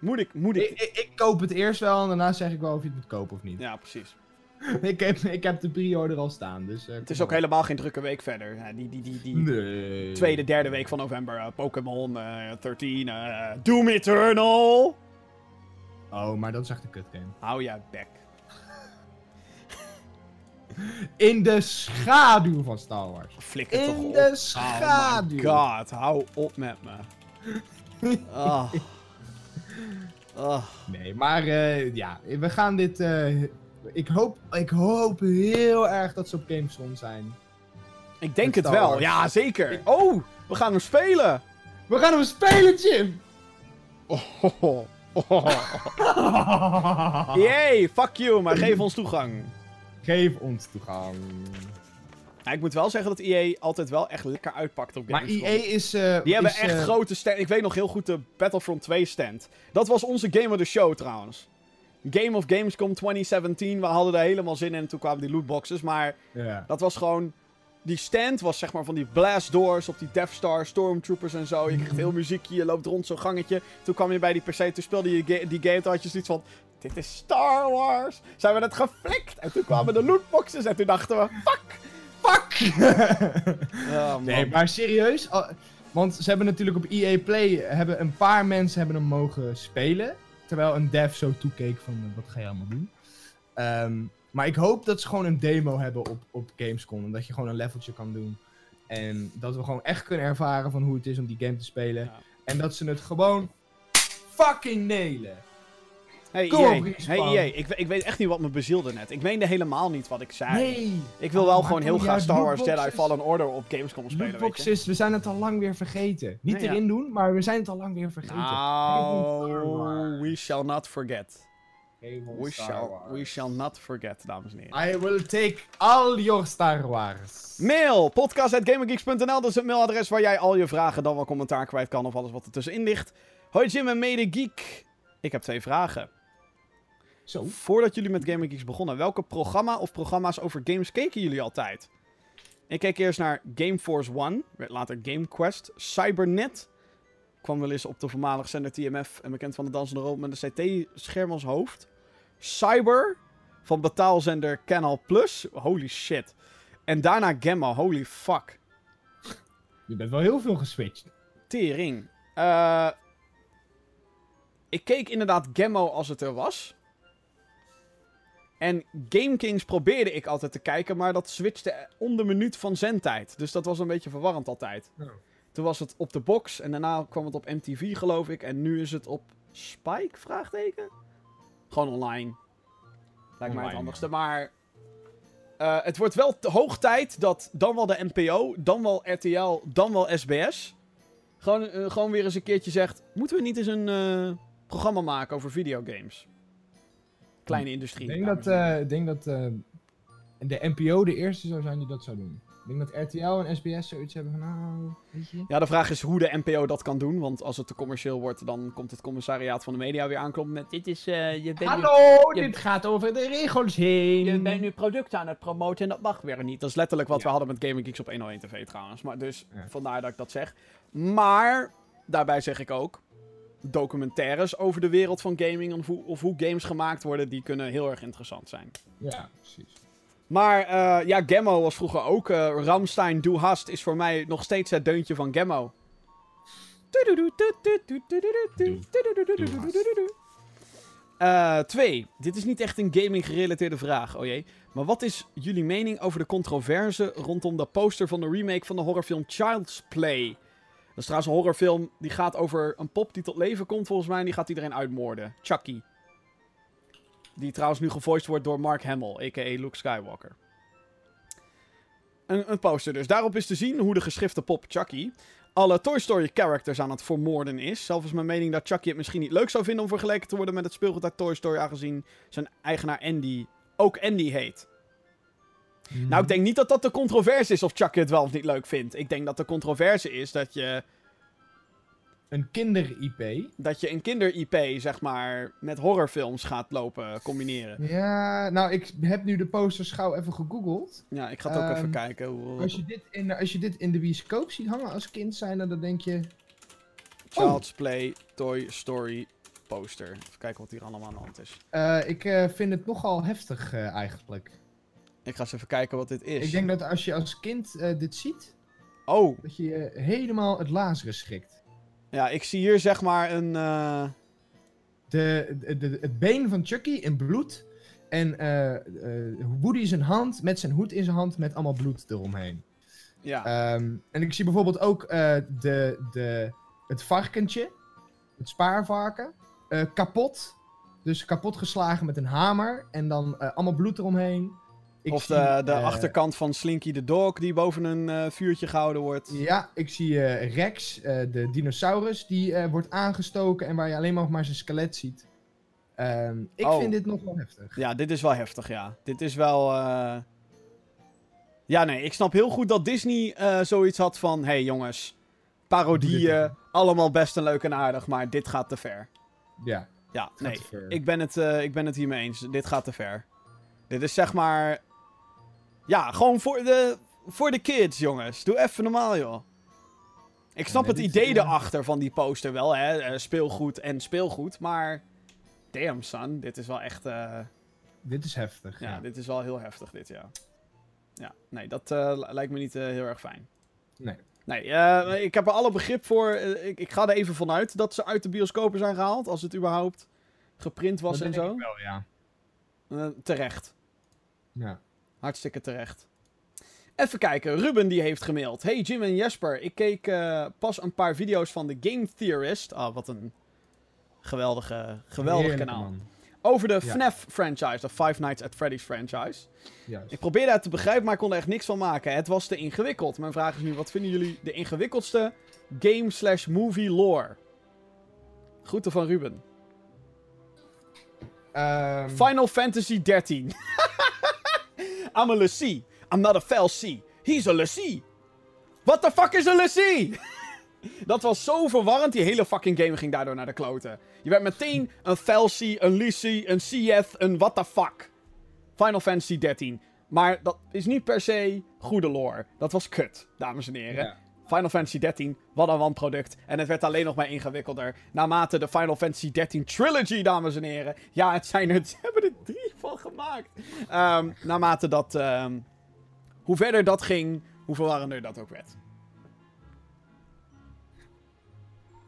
Moet ik, moet ik... Ik, ik, ik koop het eerst wel en daarna zeg ik wel of je het moet kopen of niet. Ja, precies. ik, heb, ik heb de pre-order al staan, dus... eh, Het is ook helemaal geen drukke week verder. Ja, die die, die, die Nee. tweede, derde week van november. eh, Pokémon eh 13, eh, Doom Eternal. Oh, maar dat is echt een kut game. Hou je bek. In de schaduw van Star Wars. Flikker toch In op. de Oh schaduw. my god, hou op met me. Ah. Ah. Nee, maar eh, ja, we gaan dit... eh, ik, hoop, ik hoop heel erg dat ze op Gamescom zijn. Ik denk het wel, Wars. ja zeker. Oh, we gaan hem spelen. We gaan hem spelen, Jim! Oh. Yay, fuck you, maar geef ons toegang. Geef ons toegang. Ja, ik moet wel zeggen dat EA altijd wel echt lekker uitpakt op Maar Gamescom. EA is... eh, Die hebben is, echt eh, grote stand. Ik weet nog heel goed de Battlefront 2 stand. Dat was onze Game of the Show trouwens. Game of Gamescom 2017. We hadden er helemaal zin in en toen kwamen die lootboxes. Maar Ja. dat was gewoon... Die stand was zeg maar van die blast doors op die Death Star, Stormtroopers en zo. Je kreeg heel muziekje, je loopt rond zo'n gangetje. Toen kwam je bij die PC, toen speelde je ga- die game. Toen had je zoiets van, dit is Star Wars. Zijn we het geflikt? En toen kwamen de lootboxes en toen dachten we, fuck, fuck. Oh, man. Nee, maar serieus? want ze hebben natuurlijk op EA Play hebben een paar mensen hebben hem mogen spelen. Terwijl een dev zo toekeek van eh, wat ga je allemaal doen. Ehm, maar ik hoop dat ze gewoon een demo hebben op, op Gamescom. En dat je gewoon een leveltje kan doen. En dat we gewoon echt kunnen ervaren van hoe het is om die game te spelen. Ja. En dat ze het gewoon fucking nailen. Hey Kom EA, op, Respawn. hey EA. Ik, ik weet echt niet wat me bezielde net. Ik meende helemaal niet wat ik zei. Nee! Ik wil wel gewoon heel graag. Star Wars Jedi. Fallen Order op Gamescom spelen. Lootboxes, we zijn het al lang weer vergeten. Niet Nee, ja. erin doen, maar we zijn het al lang weer vergeten. Nou, we shall not forget. We shall, we shall not forget, dames en heren. I will take all your Star Wars. Mail, podcast.gamergeeks.nl, dat is het mailadres waar jij al je vragen dan wel commentaar kwijt kan of alles wat er tussenin ligt. Hoi Jim en mede geek. Ik heb twee vragen. Zo. Voordat jullie met Gaming Geeks begonnen, welke programma of programma's over games keken jullie altijd? Ik keek eerst naar Gameforce One, werd later GameQuest, Cybernet. Kwam wel eens op de voormalige zender TMF en bekend van de dansende rood met een CT-scherm als hoofd. Cyber, van betaalzender Canal Plus, holy shit. En daarna Gamma, holy fuck. Je bent wel heel veel geswitcht. Tering. Eh, ik keek inderdaad Gemmo als het er was. En Game Kings probeerde ik altijd te kijken, maar dat switchte om de minuut van zendtijd. Dus dat was een beetje verwarrend altijd. Oh. Toen was het op de box en daarna kwam het op MTV geloof ik. En nu is het op Spike? Vraagteken? Gewoon online. Lijkt mij het handigste. Maar eh, het wordt wel hoog tijd dat dan wel de NPO, dan wel RTL, dan wel SBS. Gewoon, eh, gewoon weer eens een keertje zegt: moeten we niet eens een eh, programma maken over videogames? Kleine industrie. Ik denk dat, en heren. eh, denk dat eh, de NPO de eerste zou zijn die dat zou doen. Ik denk dat RTL en SBS zoiets hebben van, nou, weet je. Ja, de vraag is hoe de NPO dat kan doen. Want als het te commercieel wordt, dan komt het commissariaat van de media weer aankloppen met... Dit is, eh, je bent Hallo, dit gaat over de regels heen. Je bent nu producten aan het promoten en dat mag weer niet. Dat is letterlijk wat Ja. we hadden met Gaming Geeks op 101 TV trouwens. Maar dus, Ja. vandaar dat ik dat zeg. Maar, daarbij zeg ik ook... Documentaires over de wereld van gaming of hoe, of hoe games gemaakt worden, die kunnen heel erg interessant zijn. Ja, precies. Maar eh, ja, Gemmo was vroeger ook. eh Ramstein, Du Hast is voor mij nog steeds het deuntje van Gemmo. Eh, twee. Dit is niet echt een gaming gerelateerde vraag, oh jee. Maar wat is jullie mening over de controverse rondom de poster van de remake van de horrorfilm Child's Play? Is trouwens een horrorfilm die gaat over een pop die tot leven komt volgens mij en die gaat iedereen uitmoorden. Chucky. Die trouwens nu gevoiced wordt door Mark Hamill, a.k.a. Luke Skywalker. Een, een poster dus. Daarop is te zien hoe de geschrifte pop Chucky alle Toy Story characters aan het vermoorden is. Zelf is mijn mening dat Chucky het misschien niet leuk zou vinden om vergeleken te worden met het speelgoed uit Toy Story, aangezien zijn eigenaar Andy ook Andy heet. Nou, ik denk niet dat dat de controverse is of Chucky het wel of niet leuk vindt. Ik denk dat de controverse is dat je, Een kinder-IP. dat je een kinder-IP, zeg maar, met horrorfilms gaat lopen combineren. Ja, nou, ik heb nu de posters gauw even gegoogeld. Ja, ik ga het ook Ehm, even kijken. Hoe... Als je, dit in, als je dit in de bioscoop ziet hangen als kind zijn, dan denk je... Child's Play Toy Story poster. Even kijken wat hier allemaal aan de hand is. eh, ik eh, vind het nogal heftig eh, eigenlijk. Ik ga eens even kijken wat dit is. Ik denk dat als je als kind eh, dit ziet, Oh, dat je eh, helemaal het lazeren schrikt. ja, ik zie hier zeg maar een... eh, De, de, de- het been van Chucky in bloed. En eh, Woody zijn hand met zijn hoed in zijn hand met allemaal bloed eromheen. ja. Ehm, en ik zie bijvoorbeeld ook de, de, het varkentje het spaarvarken. Kapot. Dus kapot geslagen met een hamer. En dan allemaal bloed eromheen. Ik of zie, de, de eh, achterkant van Slinky the Dog die boven een eh, vuurtje gehouden wordt. Ja, ik zie eh, Rex, eh, de dinosaurus, die eh, wordt aangestoken en waar je alleen nog maar zijn skelet ziet. Ehm, ik Oh. vind dit nog wel heftig. Ja, dit is wel heftig, ja. Dit is wel. eh, Ja, nee, ik snap heel goed dat Disney eh, zoiets had van: hé hey, jongens, parodieën, allemaal best en leuk en aardig, maar dit gaat te ver. Ja, Ja, nee, ik ben, het, eh, ik ben het hiermee eens. Dit gaat te ver. Dit is zeg maar. Ja, gewoon voor de, voor de kids, jongens. Doe even normaal, joh. Ik snap nee, het idee erachter van die poster wel, hè? eh, speelgoed en speelgoed, maar. Damn, son. Dit is wel echt. eh, Dit is heftig. ja, Ja, dit is wel heel heftig, dit, ja. Ja, nee, dat eh, li- lijkt me niet heel erg fijn. Nee. Nee, ik heb er alle begrip voor. Ik, ik ga er even vanuit dat ze uit de bioscopen zijn gehaald, als het überhaupt geprint was Dat en zo. ik wel, ja. Terecht. ja. Hartstikke terecht. Even kijken, Ruben die heeft gemaild. Hey Jim en Jesper, ik keek eh, pas een paar video's van de Game Theorist. Ah, wat een geweldige, geweldig kanaal. man. Over de Ja. FNAF franchise, de Five Nights at Freddy's franchise. Juist. Ik probeerde het te begrijpen, maar ik kon er echt niks van maken. Het was te ingewikkeld. Mijn vraag is nu, wat vinden jullie de ingewikkeldste game slash movie lore? Groeten van Ruben. Ehm, Final Fantasy 13. I'm a Lassie. I'm not a Felsie. He's a Lassie. What the fuck is a Lassie? Dat was zo verwarrend. Die hele fucking game ging daardoor naar de kloten. Je werd meteen een Felsie, een Lissie, een Cieth, een what the fuck. Final Fantasy 13. Maar dat is niet per se goede lore. Dat was kut, dames en heren. Final Fantasy 13, wat een wanproduct. En het werd alleen nog maar ingewikkelder. Naarmate de Final Fantasy 13 trilogy, dames en heren. Ja, het zijn er, ze hebben er drie van gemaakt. Ehm, naarmate dat, ehm, hoe verder dat ging, hoe verwarrender dat ook werd.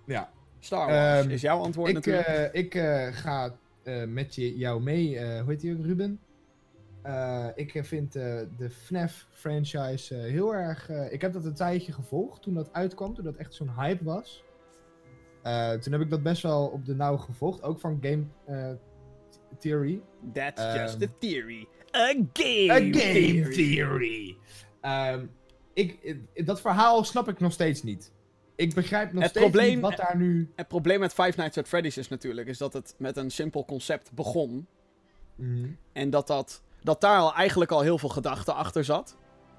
ja. Star Wars Ehm, is jouw antwoord Ik, natuurlijk. eh, ik eh, ga eh, met je, jou mee. hoe heet die ook, Ruben? Eh, ik vind eh, de FNAF franchise eh, heel erg... ik heb dat een tijdje gevolgd toen dat uitkwam, toen dat echt zo'n hype was. Toen heb ik dat best wel op de nauw gevolgd, ook van Game Theory. That's ehm, just a theory. A game, Theory. Ehm, ik, dat verhaal snap ik nog steeds niet. Ik begrijp nog Het steeds probleem- niet wat daar nu... Het probleem met Five Nights at Freddy's is natuurlijk is dat het met een simpel concept begon. Mhm, En dat, dat, dat daar al eigenlijk al heel veel gedachten achter zat.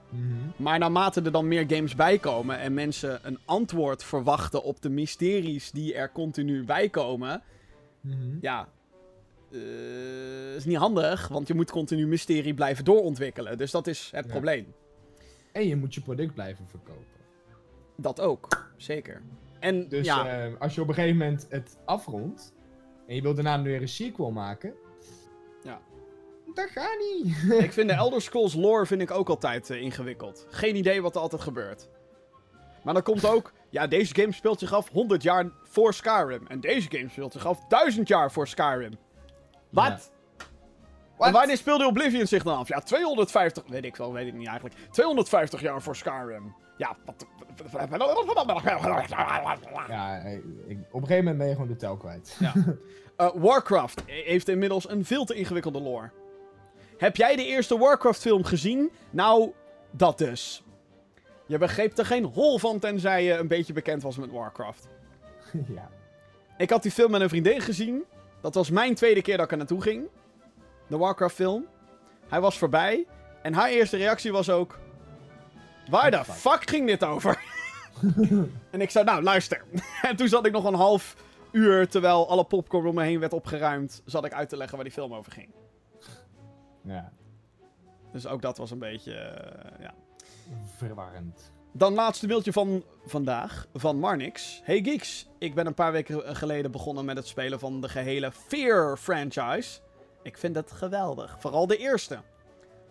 mhm. Maar naarmate er dan meer games bij komen en mensen een antwoord verwachten op de mysteries die er continu bij komen, Mhm. ja, eh, is niet handig, want je moet continu mysterie blijven doorontwikkelen. Dus dat is het Ja. probleem. En je moet je product blijven verkopen. Dat ook, zeker. En Dus ja, eh, als je op een gegeven moment het afrondt en je wilt daarna weer een sequel maken, Ja. Dat gaat niet. ik vind de Elder Scrolls lore vind ik ook altijd eh, ingewikkeld. Geen idee wat er altijd gebeurt. Maar dan komt ook, ja, deze game speelt zich af 100 jaar voor Skyrim. En deze game speelt zich af 1000 jaar voor Skyrim. Wat? Ja. En wanneer speelde Oblivion zich dan af? Ja, 250... Weet ik wel, weet ik niet eigenlijk. 250 jaar voor Skyrim. Ja, wat... Ja, eh, ik, op een gegeven moment ben je gewoon de tel kwijt. Eh, Warcraft heeft inmiddels een veel te ingewikkelde lore. Heb jij de eerste Warcraft-film gezien? Nou, dat dus. Je begreep er geen hol van tenzij je een beetje bekend was met Warcraft. ja. Ik had die film met een vriendin gezien. Dat was mijn tweede keer dat ik er naartoe ging. De Warcraft-film. Hij was voorbij. En haar eerste reactie was ook... Waar de Fuck. fuck ging dit over? en ik zei, nou, luister. en toen zat ik nog een half uur, terwijl alle popcorn om me heen werd opgeruimd, zat ik uit te leggen waar die film over ging. Ja. Dus ook dat was een beetje, eh, ja. Verwarrend. Dan laatste mailtje van vandaag, van Marnix. Hey Geeks, ik ben een paar weken geleden begonnen met het spelen van de gehele Fear franchise. Ik vind het geweldig, vooral de eerste.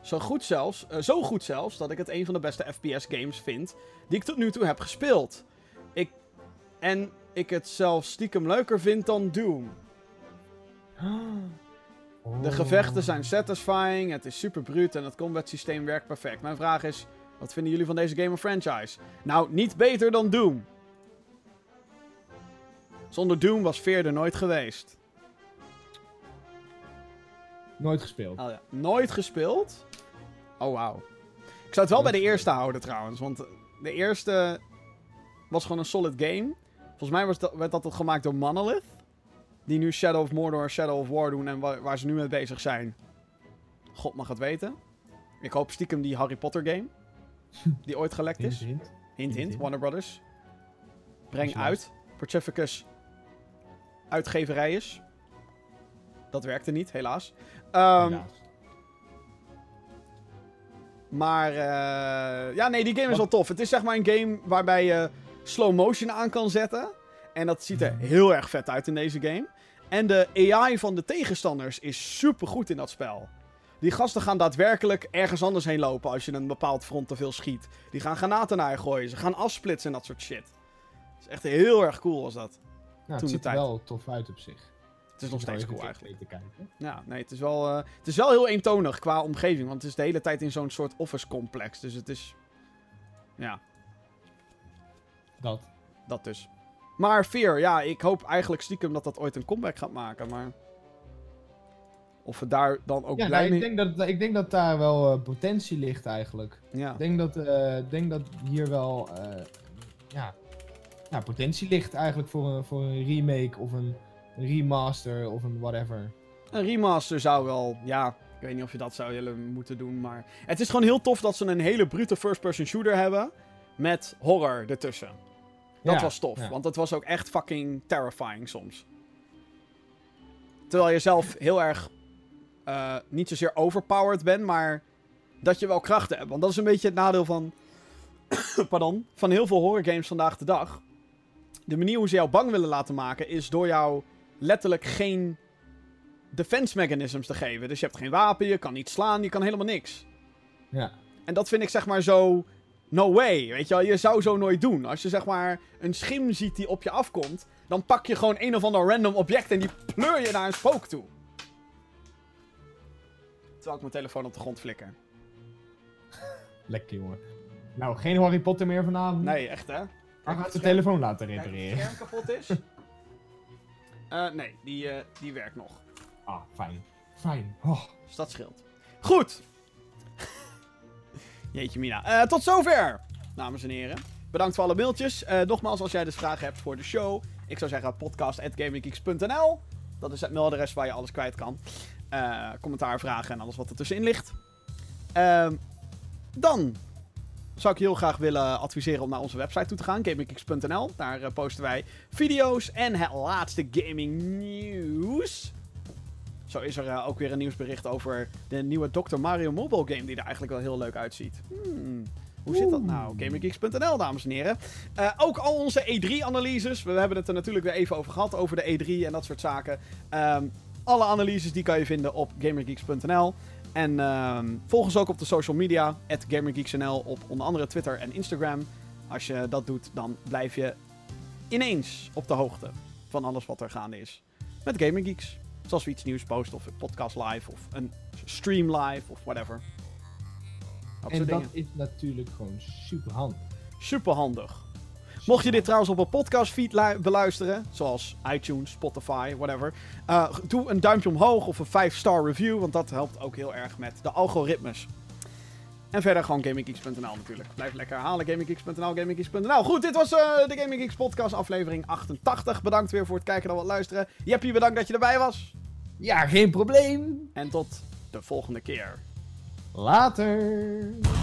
Zo goed zelfs, eh, zo goed zelfs, dat ik het een van de beste FPS games vind die ik tot nu toe heb gespeeld. Ik, en ik het zelfs stiekem leuker vind dan Doom. De gevechten zijn satisfying, het is super bruut en het combat systeem werkt perfect. Mijn vraag is, wat vinden jullie van deze game of franchise? Nou, niet beter dan Doom. Zonder Doom was Fear er nooit geweest. Nooit gespeeld. Oh ja. Nooit gespeeld? Oh, wauw. Ik zou het wel bij de eerste houden trouwens. Want de eerste was gewoon een solid game. Volgens mij was dat, werd dat gemaakt door Monolith. Die nu Shadow of Mordor Shadow of War doen en wa- waar ze nu mee bezig zijn. God mag het weten. Ik hoop stiekem die Harry Potter game. Die ooit gelekt is. hint. Hint, Hint. Warner Brothers. Breng uit. Pacificus uitgeverij is. Dat werkte niet, helaas. Ehm, Helaas. maar eh, ja, nee, die game is wel tof. Het is zeg maar een game waarbij je slow motion aan kan zetten. En dat ziet er heel erg vet uit in deze game. En de AI van de tegenstanders is super goed in dat spel. Die gasten gaan daadwerkelijk ergens anders heen lopen als je een bepaald front te veel schiet. Die gaan granaten naar je gooien. Ze gaan afsplitsen en dat soort shit. Het is echt heel erg cool was dat. Nou, het ziet er wel tof uit op zich. Het is nog steeds cool eigenlijk. Te kijken. Ja, nee, het is wel, eh, het is wel heel eentonig qua omgeving. Want het is de hele tijd in zo'n soort office complex. Dus het is... Ja, Dat. dat dus. Maar Fear, ja, ik hoop eigenlijk stiekem dat dat ooit een comeback gaat maken. Maar... Of we daar dan ook Ja, blij nou, ik, mee... denk dat, ik denk dat daar wel eh, potentie ligt eigenlijk. Ja. Ik denk dat, eh, denk dat hier wel ja, ja, potentie ligt eigenlijk voor een, voor een remake of een remaster of een whatever. Een remaster zou wel, ja, ik weet niet of je dat zou willen moeten doen, maar... Het is gewoon heel tof dat ze een hele brute first-person shooter hebben met horror ertussen. Dat Ja, was tof, ja. want het was ook echt fucking terrifying soms. Terwijl je zelf heel erg eh, niet zozeer overpowered bent, maar dat je wel krachten hebt. Want dat is een beetje het nadeel van, pardon, van heel veel horror games vandaag de dag. De manier hoe ze jou bang willen laten maken is door jou letterlijk geen defense mechanisms te geven. Dus je hebt geen wapen, je kan niet slaan, je kan helemaal niks. Ja. En dat vind ik zeg maar zo. No way. Weet je wel, je zou zo nooit doen. Als je zeg maar een schim ziet die op je afkomt. dan pak je gewoon een of ander random object en die pleur je naar een spook toe. Terwijl ik mijn telefoon op de grond flikker. Lekker jongen. Nou, geen Harry Potter meer vanavond. Nee, echt hè? Hij gaat de scherm- telefoon laten Kijk, of het repareren. scherm kapot is. Eh, nee, die, eh, die werkt nog. Ah, fijn. Fijn. Oh. Dus dat scheelt. Goed. Jeetje mina. Eh, tot zover, dames en heren. Bedankt voor alle mailtjes. Eh, nogmaals, als jij dus vragen hebt voor de show. Ik zou zeggen podcast.gaminggeeks.nl. Dat is het mailadres waar je alles kwijt kan. Eh, commentaar, vragen en alles wat er tussenin ligt. Ehm, dan zou ik heel graag willen adviseren om naar onze website toe te gaan. gaminggeeks.nl. Daar posten wij video's en het laatste gaming nieuws. Zo is er eh, ook weer een nieuwsbericht over de nieuwe Dr. Mario mobile game die er eigenlijk wel heel leuk uitziet. Hmm, hoe zit dat nou? GamingGeeks.nl, dames en heren. Eh, ook al onze E3-analyses. We hebben het er natuurlijk weer even over gehad, over de E3 en dat soort zaken. Ehm, alle analyses die kan je vinden op GamerGeeks.nl. En ehm, volg ons ook op de social media, at GamerGeeksNL, op onder andere Twitter en Instagram. Als je dat doet, dan blijf je ineens op de hoogte van alles wat er gaande is met Gaming Geeks. Zoals we iets nieuws posten, of een podcast live, of een stream live, of whatever. Dat En dat dingen. is natuurlijk gewoon super handig. Super handig. Mocht je dit trouwens op een podcast feed lu- beluisteren, zoals iTunes, Spotify, whatever, eh, doe een duimpje omhoog of een 5-star review, want dat helpt ook heel erg met de algoritmes. En verder gewoon GamingGeeks.nl natuurlijk. Blijf lekker herhalen, GamingGeeks.nl, GamingGeeks.nl. Goed, dit was eh, de Gaming Geeks podcast aflevering 88. Bedankt weer voor het kijken en wat luisteren. Jeppie, bedankt dat je erbij was. Ja, geen probleem. En tot de volgende keer. Later.